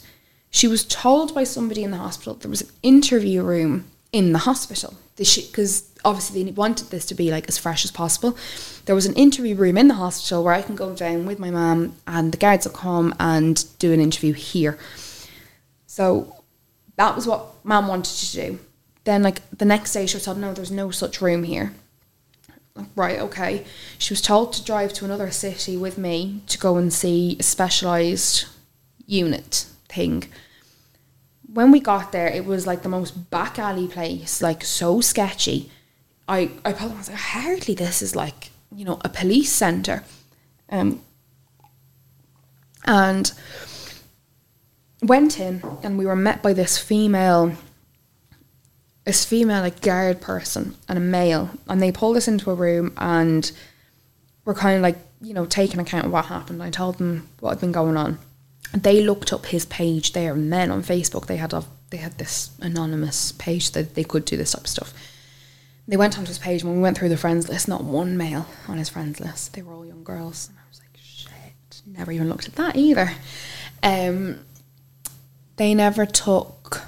she was told by somebody in the hospital there was an interview room in the hospital because obviously they wanted this to be like as fresh as possible. There was an interview room in the hospital where I can go down with my mum and the guards will come and do an interview here. So that was what mum wanted to do. Then like the next day she was told no, there's no such room here. Like, right, okay. She was told to drive to another city with me to go and see a specialised unit thing when we got there, it was like the most back alley place, like so sketchy. I I probably was like, hardly this is like you know a police center, um, and went in and we were met by this female, this female like guard person and a male, and they pulled us into a room and were kind of like you know taking account of what happened. I told them what had been going on. They looked up his page. There, and then on Facebook. They had a, they had this anonymous page that they could do this type of stuff they went onto his page when we went through the friends list, not one male on his friends list. They were all young girls. And I was like, shit, never even looked at that either. Um, they never took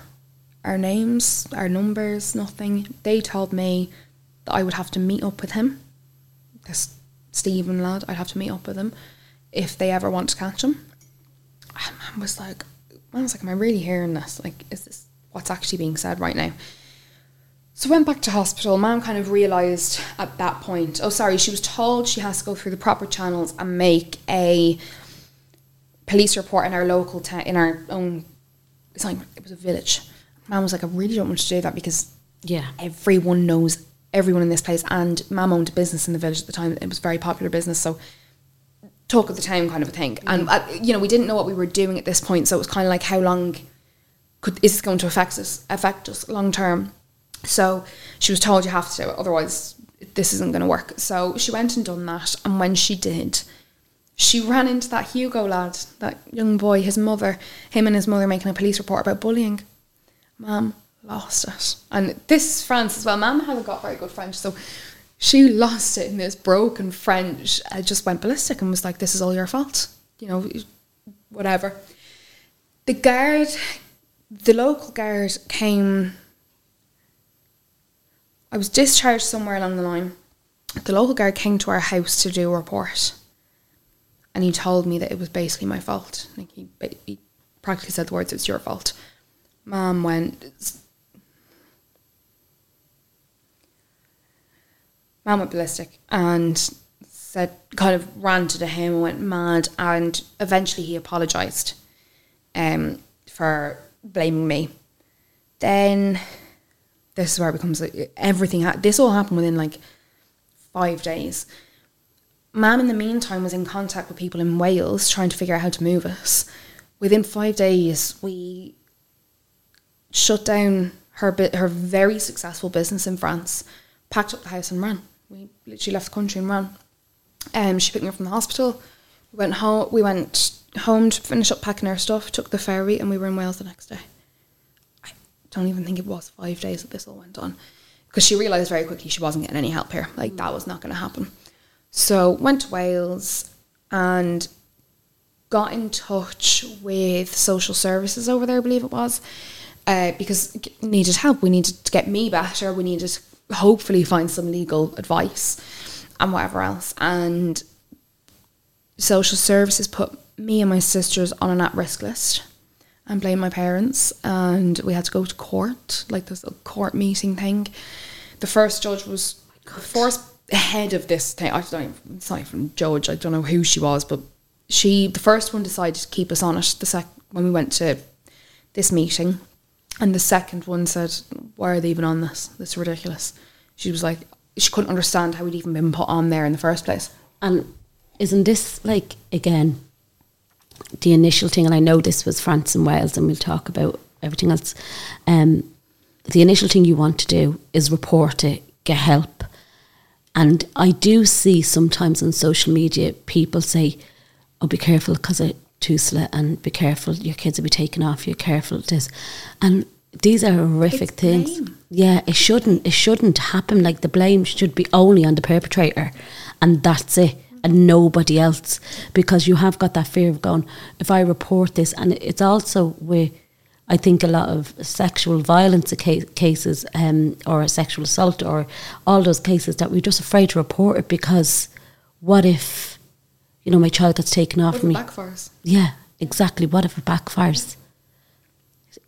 our names, our numbers, nothing. They told me that I would have to meet up with him, this Stephen lad, I'd have to meet up with him if they ever want to catch him. I was like, I was like, am I really hearing this? Like, is this what's actually being said right now? So I went back to hospital. Mom kind of realised at that point, oh, sorry, she was told she has to go through the proper channels and make a police report in our local town, in our own, it's like, it was a village. Mom was like, I really don't want to do that because Yeah. everyone knows everyone in this place. And Mom owned a business in the village at the time. It was a very popular business. So talk of the town kind of a thing. And, uh, you know, we didn't know what we were doing at this point. So it was kind of like, how long could, is this going to affect us, affect us long term? So she was told you have to do it, otherwise this isn't going to work. So she went and done that, and when she did, she ran into that Hugo lad, that young boy, his mother, him and his mother making a police report about bullying. Mum lost it, and this is France as well. Mum hasn't got very good French, so she lost it in this broken French. I just went ballistic and was like, "This is all your fault," you know, whatever. The guard, the local guard, came I was discharged somewhere along the line. The local guard came to our house to do a report, and he told me that it was basically my fault. Like he, he practically said the words, "It's your fault." Mom went. Mom went ballistic and said, kind of ranted at him and went mad, and eventually he apologised, um, for blaming me. Then this is where it becomes like, everything. Ha- this all happened within like five days. Mam, in the meantime, was in contact with people in Wales trying to figure out how to move us. Within five days, we shut down her her very successful business in France, packed up the house and ran. We literally left the country and ran. Um, she picked me up from the hospital. We went home. We went home to finish up packing our stuff. Took the ferry, and we were in Wales the next day don't even think it was five days that this all went on because she realised very quickly she wasn't getting any help here. Like that was not going to happen. So went to Wales and got in touch with social services over there, I believe it was, uh, because needed help. We needed to get me better. We needed to hopefully find some legal advice and whatever else. And social services put me and my sisters on an at-risk list and blame my parents and we had to go to court like this court meeting thing. The first judge was oh the first head of this thing. I don't even, it's not even judge I don't know who she was but she the first one decided to keep us on it the sec when we went to this meeting. And the second one said why are they even on this? This is ridiculous. She was like she couldn't understand how we'd even been put on there in the first place. And isn't this like again the initial thing? And I know this was France and Wales, and we'll talk about everything else. Um, the initial thing you want to do is report it, get help. And I do see sometimes on social media people say, "Oh, be careful because of Tusla, and be careful your kids will be taken off you. Careful this," and these are horrific It's things. blame. Yeah, it shouldn't. It shouldn't happen. Like the blame should be only on the perpetrator, and that's it. And nobody else because you have got that fear of going if I report this and it's also with I think a lot of sexual violence ca- cases um, or sexual assault or all those cases that we're just afraid to report it because what if you know my child gets taken off What if it me backfires? yeah exactly what if it backfires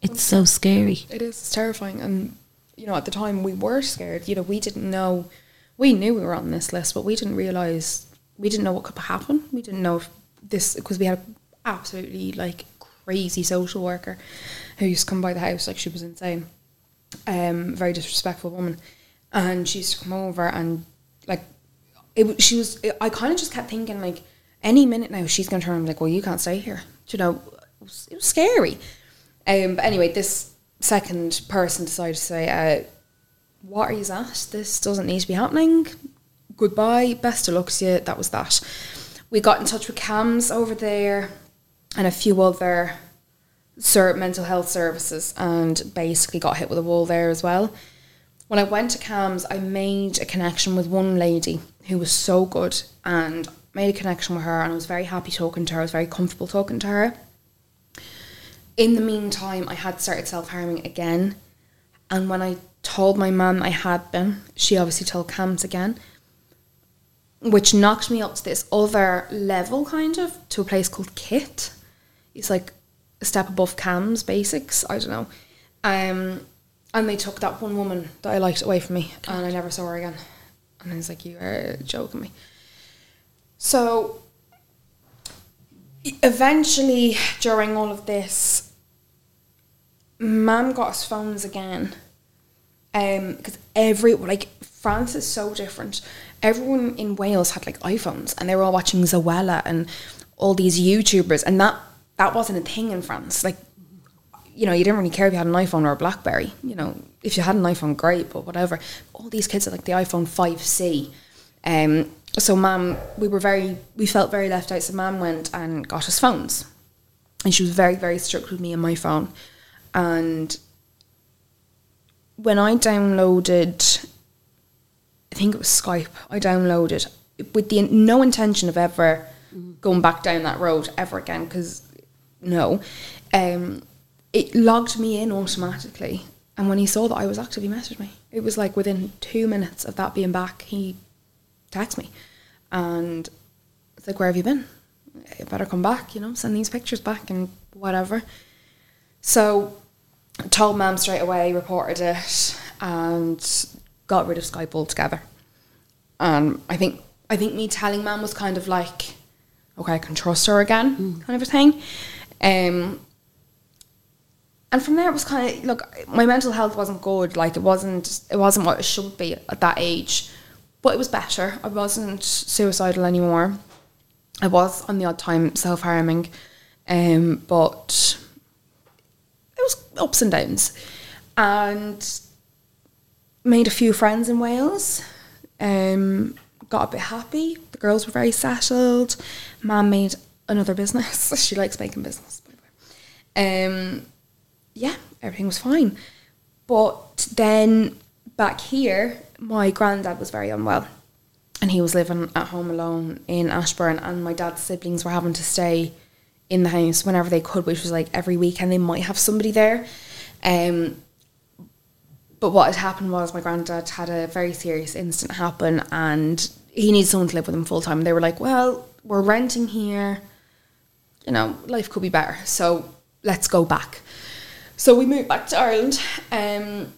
it's so scary It is. It's terrifying. And, you know, at the time we were scared. You know, we didn't know. We knew we were on this list, but we didn't realise. We didn't know what could happen. We didn't know if this. Because we had an absolutely, like, crazy social worker who used to come by the house. Like, she was insane. Um, very disrespectful woman. And she used to come over and, like, it, she was. I kind of just kept thinking, like, any minute now she's going to turn and be like, well, you can't stay here. Do you know, it was, it was scary. Um, but anyway, this second person decided to say, uh, "What are you at? This doesn't need to be happening. Goodbye. Best of luck to you." That was that. We got in touch with CAMHS over there and a few other ser- mental health services, and basically got hit with a wall there as well. When I went to CAMHS, I made a connection with one lady who was so good, and made a connection with her, and I was very happy talking to her. I was very comfortable talking to her in the meantime, I had started self harming again. And when I told my mum I had been, she obviously told CAMHS again, which knocked me up to this other level, kind of, to a place called Kit. It's like a step above CAMHS basics. I don't know. Um, and they took that one woman that I liked away from me, and I never saw her again. And I was like, "You are joking me." So eventually during all of this mum got us phones again um because every like france is so different everyone in wales had like iphones and they were all watching zoella and all these youtubers and that that wasn't a thing in france. Like you know you didn't really care if you had an iphone or a blackberry you know. If you had an iphone great but whatever. All these kids had like the iphone 5c um so mum we were very we felt very left out so mum went and got us phones. And she was very very strict with me and my phone. And when i downloaded i think it was skype. I downloaded with the no intention of ever going back down that road ever again because no. Um it logged me in automatically and when he saw that i was active he messaged me it was like within two minutes of that being back he texted me. And it's like where have you been? You better come back you know send these pictures back and whatever. So told mum straight away reported it and got rid of skype altogether and i think i think me telling mum was kind of like okay i can trust her again kind of a thing. Um and from there it was kind of look my mental health wasn't good like it wasn't it wasn't what it should be at that age but it was better. I wasn't suicidal anymore. I was on the odd time self-harming um but it was ups and downs. And made a few friends in wales um got a bit happy the girls were very settled mum made another business she likes making business um yeah, everything was fine. But then back here, my granddad was very unwell. And he was living at home alone in Ashbourne, and my dad's siblings were having to stay in the house whenever they could, which was like every weekend they might have somebody there. Um, but what had happened was my granddad had a very serious incident happen, and he needs someone to live with him full time. They were like, "Well, we're renting here. You know, life could be better, so let's go back." So we moved back to Ireland, um,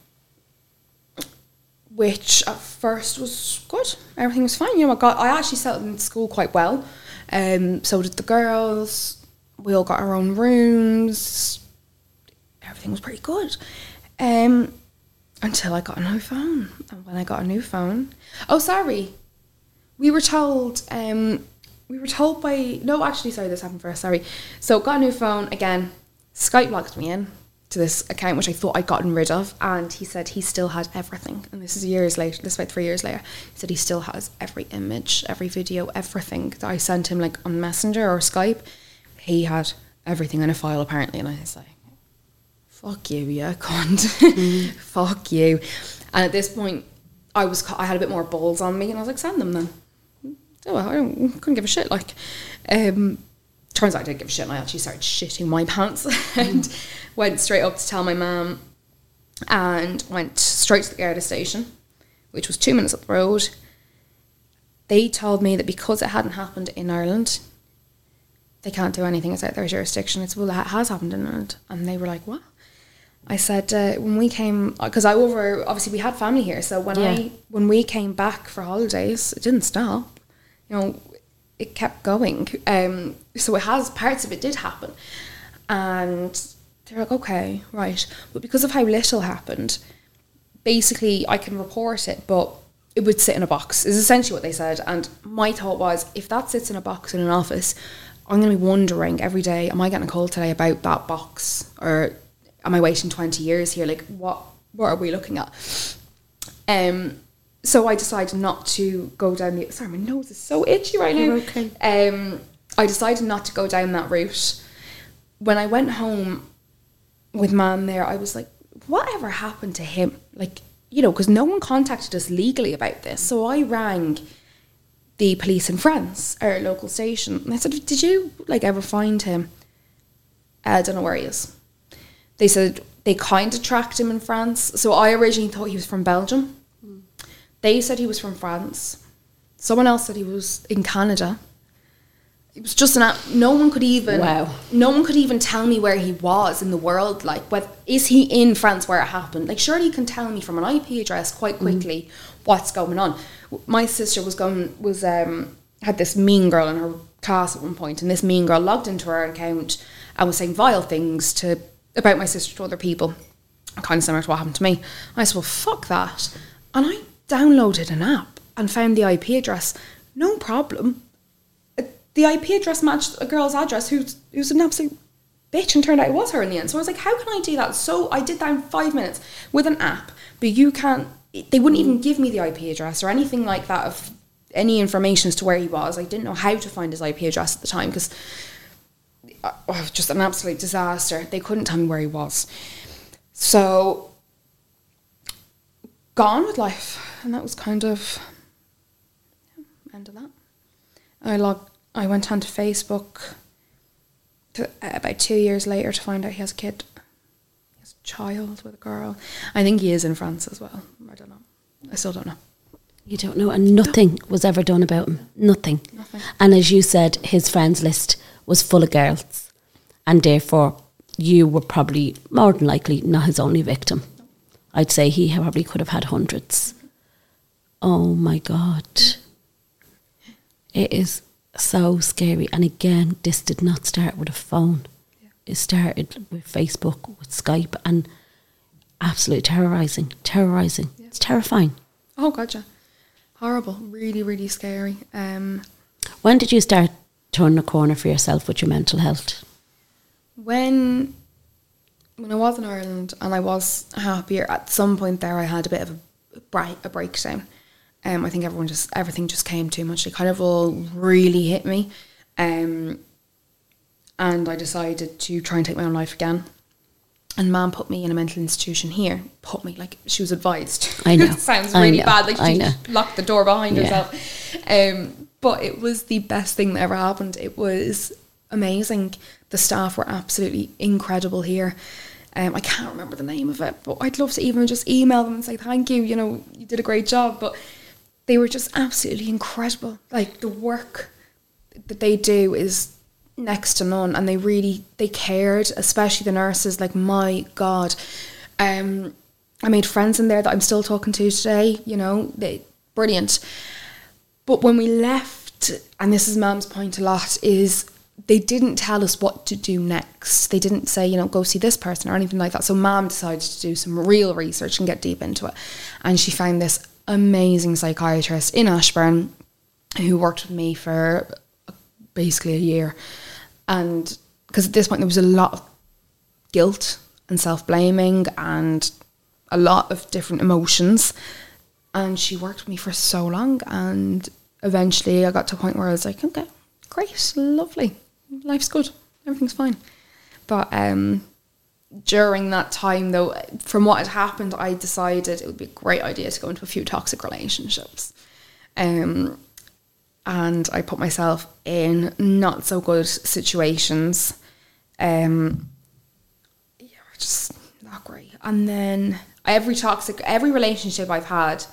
which at first was good. Everything was fine. You know, I got I actually settled in school quite well. Um, so did the girls. We all got our own rooms. Everything was pretty good. Um, until I got a new phone. And when I got a new phone, oh sorry, we were told. Um, we were told by no, actually, sorry, this happened first. Sorry. So got a new phone again. Skype logged me in to this account which I thought I'd gotten rid of, and he said he still had everything. And this is years later. This is about three years later. He said he still has every image, every video, everything that I sent him, like on Messenger or Skype. He had everything in a file apparently, and I was like, "Fuck you, yeah, cunt, fuck you." And at this point, I was I had a bit more balls on me, and I was like, "Send them then." oh, I don't, couldn't give a shit. Like, um, turns out I didn't give a shit, and I actually started shitting my pants and went straight up to tell my mum, and went straight to the Garda station, which was two minutes up the road. They told me that because it hadn't happened in Ireland, they can't do anything. It's out their jurisdiction. It's well, that has happened in Ireland, and they were like, "What?" I said uh, when we came because I over obviously we had family here, so when Yeah. I when we came back for holidays, it didn't stop. You know, it kept going. Um, so it has parts of it did happen, and they're like, okay, right, but because of how little happened, basically I can report it, but it would sit in a box. Is essentially what they said. And my thought was, if that sits in a box in an office, I'm going to be wondering every day, am I getting a call today about that box, or am I waiting 20 years here? Like, what what are we looking at? Um, so I decided not to go down the. Sorry, my nose is so itchy right now. You're okay. Um, I decided not to go down that route. When I went home with mum there, I was like, whatever happened to him? Like, you know, because no one contacted us legally about this. So I rang the police in France, our local station, and I said, did you like ever find him? I don't know where he is. They said they kind of tracked him in France. So I originally thought he was from Belgium. They said he was from France. Someone else said he was in Canada. It was just an app. No one could even. Wow. No one could even tell me where he was in the world. Like, whether is he in France where it happened? Like, surely you can tell me from an IP address quite quickly what's going on. My sister was going was um had this mean girl in her class at one point, and this mean girl logged into her account and was saying vile things to about my sister to other people, kind of similar to what happened to me. I said, well, fuck that, and I downloaded an app and found the IP address. No problem. Uh, The IP address matched a girl's address who's who's an absolute bitch, and turned out it was her in the end. So I was like, how can I do that? So I did that in five minutes with an app, but you can't. They wouldn't even give me the IP address or anything like that of any information as to where he was. I didn't know how to find his IP address at the time because Uh, oh, it was just an absolute disaster. They couldn't tell me where he was. So gone with life, and that was kind of end of that. I logged. I went onto Facebook to, uh, about two years later to find out he has a kid. He has a child with a girl. I think he is in France as well. I don't know. I still don't know. You don't know, and nothing was ever done about him. Nothing. Nothing. And as you said, his friends list was full of girls, and therefore you were probably more than likely not his only victim. I'd say he probably could have had hundreds. Oh my god, it is so scary. And again, this did not start with a phone. It started with Facebook, with Skype, and absolutely terrorizing, terrorizing. It's terrifying. Oh, gotcha. Horrible. Really, really scary. Um, When did you start turning a corner for yourself with your mental health? when when I was in Ireland and I was happier, at some point there I had a bit of a break, a breakdown. Um, I think everyone just everything just came too much. It kind of all really hit me, um, and I decided to try and take my own life again. And mom put me in a mental institution here. Put me like she was advised. I know. sounds really know. bad. Like she locked the door behind Yeah. herself. Um, but it was the best thing that ever happened. It was amazing. The staff were absolutely incredible here. Um, I can't remember the name of it, but I'd love to even just email them and say thank you. You know, you did a great job. But they were just absolutely incredible. Like the work that they do is next to none, and they really they cared, especially the nurses. Like my God, um, I made friends in there that I'm still talking to today. You know, they brilliant. But when we left, and this is Mum's point a lot, is they didn't tell us what to do next. They didn't say, you know, go see this person or anything like that. So Mum decided to do some real research and get deep into it. And she found this amazing psychiatrist in Ashbourne who worked with me for basically a year. And because at this point there was a lot of guilt and self blaming and a lot of different emotions. And she worked with me for so long. And eventually I got to a point where I was like, okay, great, lovely. Life's good. Everything's fine. But um, during that time, though, from what had happened, I decided it would be a great idea to go into a few toxic relationships. Um, and I put myself in not so good situations. Um, yeah, just not great. And then every toxic, every relationship I've had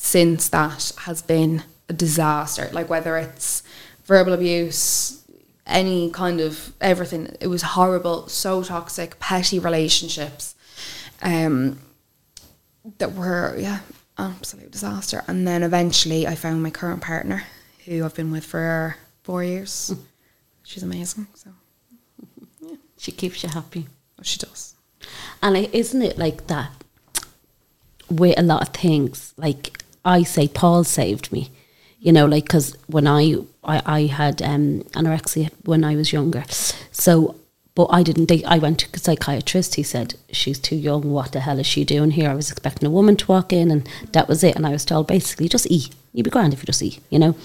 since that has been a disaster. Like whether it's verbal abuse, any kind of everything, it was horrible, so toxic, petty relationships, um, that were yeah, absolute disaster. And then eventually, I found my current partner, who I've been with for four years. She's amazing. So She keeps you happy. oh, she does. And isn't it like that with a lot of things? Like I say, Paul saved me. You know, like because when I, I I had um, anorexia when I was younger, so but I didn't. I went to a psychiatrist. He said she's too young. What the hell is she doing here? I was expecting a woman to walk in, and that was it. And I was told basically just eat. You'd be grand if you just eat. You know,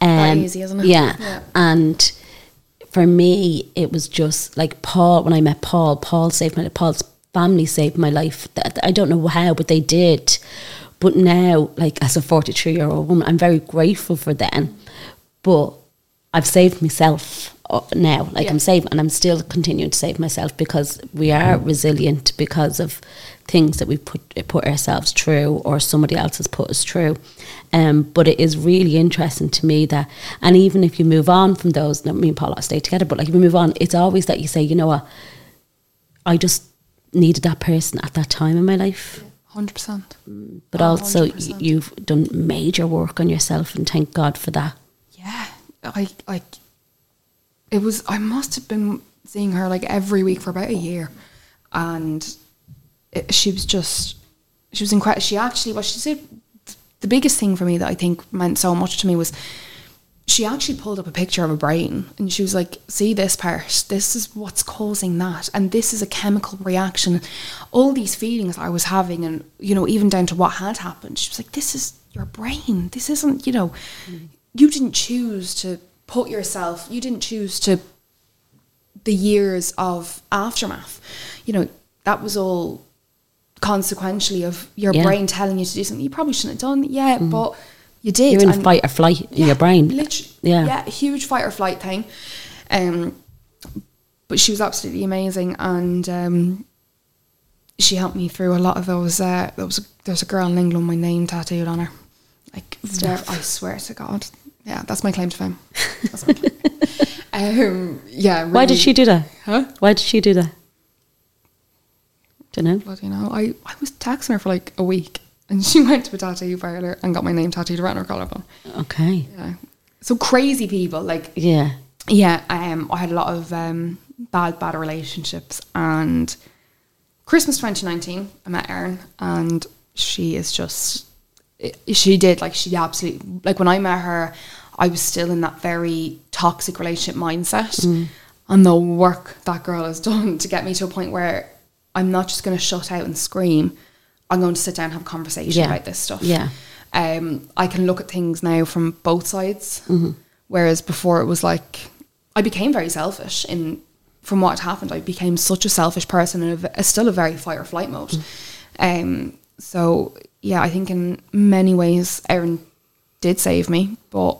um, easy, isn't it? Yeah, Yeah. and for me, it was just like Paul. When I met Paul, Paul saved my Paul's family saved my life. I don't know how, but they did. But now, like as a forty-three year old woman, I'm very grateful for them. But I've saved myself uh, now. Like Yeah. I'm saving, and I'm still continuing to save myself because we are resilient because of things that we put put ourselves through or somebody else has put us through. Um, but it is really interesting to me that, and even if you move on from those, not me and Paula stay together, but like if you move on, it's always that you say, you know what, I just needed that person at that time in my life. Hundred percent. But also, 100%. you've done major work on yourself, and thank God for that. Yeah, I like. It was. I must have been seeing her like every week for about a year, and it, she was just. She was incredible. She actually, what she said, the biggest thing for me that I think meant so much to me was she actually pulled up a picture of a brain and she was like, see this part, this is what's causing that. And this is a chemical reaction. All these feelings I was having, and, you know, even down to what had happened, she was like, this is your brain. This isn't, you know, you didn't choose to put yourself, you didn't choose to, the years of aftermath. You know, that was all consequentially of your Yeah. brain telling you to do something you probably shouldn't have done. Yeah, mm-hmm. but you did. You're in and- fight or flight in your brain. Literally, Yeah. yeah, huge fight or flight thing. Um, but she was absolutely amazing, and um, she helped me through a lot of those. Uh, there was a, there's a girl in England, my name tattooed on her. Like, there, I swear to God, yeah, that's my claim to fame. That's my claim. um, yeah. Why did she do that? Huh? Why did she do that? Don't know. Bloody know. I, I was texting her for like a week, and she went to a tattoo parlor and got my name tattooed around her collarbone. Okay. Yeah. So crazy people, like Yeah. yeah, um, I had a lot of um, bad, bad relationships. And Christmas 2019, I met Erin, and she is just, she did, like, she absolutely, like, when I met her, I was still in that very toxic relationship mindset. And the work that girl has done to get me to a point where I'm not just going to shut out and scream, I'm going to sit down and have a conversation Yeah. about this stuff. Yeah. Um, I can look at things now from both sides, Mm-hmm. whereas before it was like I became very selfish. In from what happened, I became such a selfish person and a v- still a very fight or flight mode. Mm. Um, so yeah, I think in many ways Erin did save me, but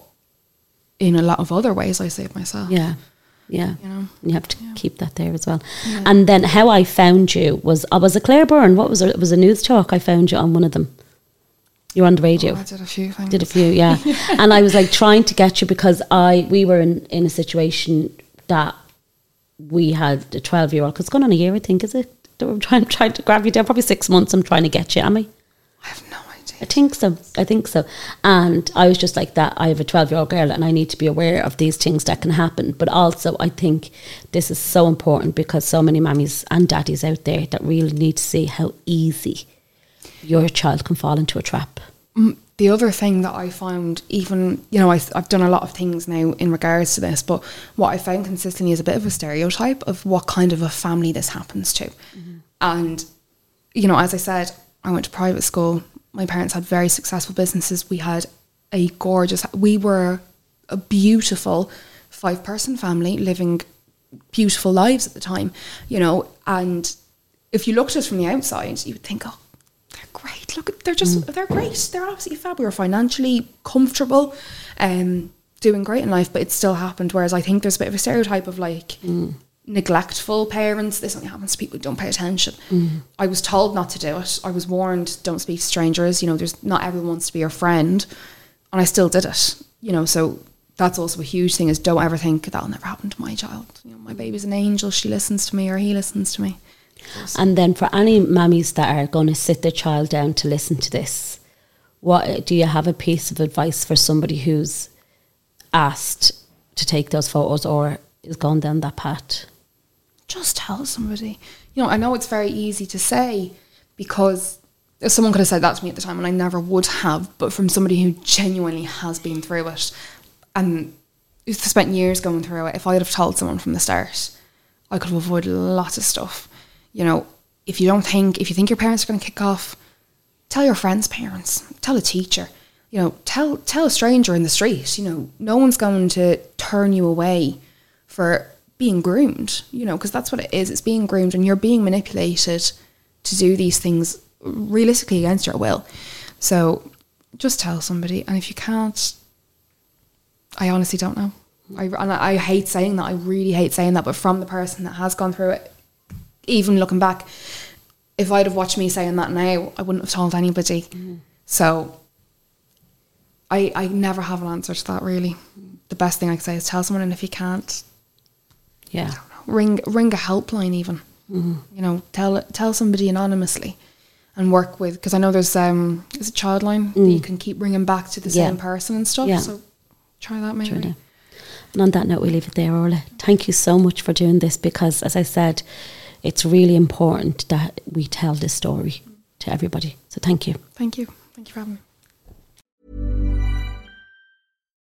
in a lot of other ways, I saved myself. Yeah. Yeah. You know? You have to keep that there as well. And then how I found you was I was a Claire Byrne. What was it? It was a Newstalk. I found you on one of them. You were on the radio. Oh, I did a few things. Did a few, yeah. and I was like trying to get you because I we were in, in a situation that we had a twelve year old. Cause it's gone on a year, I think, is it? I'm trying trying to grab you down. Probably six months. I'm trying to get you. Am I? I have no. I think so. I think so. And I was just like that. I have a 12 year old girl and I need to be aware of these things that can happen. But also, I think this is so important because so many mummies and daddies out there that really need to see how easy your child can fall into a trap. Mm, the other thing that I found, even you know, I, I've done a lot of things now in regards to this, but what I found consistently is a bit of a stereotype of what kind of a family this happens to. Mm-hmm. And you know, as I said, I went to private school. My parents had very successful businesses. We had a gorgeous. We were a beautiful five-person family living beautiful lives at the time. You know, and if you looked at us from the outside, you would think, oh, they're great look, they're just they're great. They're absolutely fab. We were financially comfortable, um, doing great in life, but it still happened. Whereas I think there's a bit of a stereotype of like neglectful parents. This only happens to people who don't pay attention. Mm. I was told not to do it. I was warned, don't speak to strangers. You know, there's not everyone wants to be your friend, and I still did it. You know, so that's also a huge thing. Is don't ever think that'll never happen to my child. You know, my baby's an angel. She listens to me, or he listens to me. And then for any mummies that are going to sit their child down to listen to this, what do you have a piece of advice for somebody who's asked to take those photos or is gone down that path? Just tell somebody. You know, I know it's very easy to say because someone could have said that to me at the time and I never would have, but from somebody who genuinely has been through it and who's spent years going through it, if I'd have told someone from the start, I could have avoided lots of stuff. You know, if you don't think, if you think your parents are going to kick off, tell your friends' parents, tell a teacher, you know, tell tell a stranger in the street. You know, no one's going to turn you away for being groomed. You know, because that's what it is. It's being groomed, and you're being manipulated to do these things realistically against your will. So, just tell somebody, and if you can't, I honestly don't know. I and I, I hate saying that. I really hate saying that, but from the person that has gone through it, even looking back, if I'd have watched me saying that now, I wouldn't have told anybody. Mm-hmm. So I I never have an answer to that really. The best thing I can say is tell someone and if you can't, Yeah. ring ring a helpline even. You know, tell tell somebody anonymously and work with because I know there's um is a childline that you can keep ringing back to the Yeah. same person and stuff. Yeah. So try that maybe. Try that. And on that note, we leave it there, Orla. Thank you so much for doing this because, as I said, it's really important that we tell this story to everybody. So thank you. Thank you. Thank you for having me.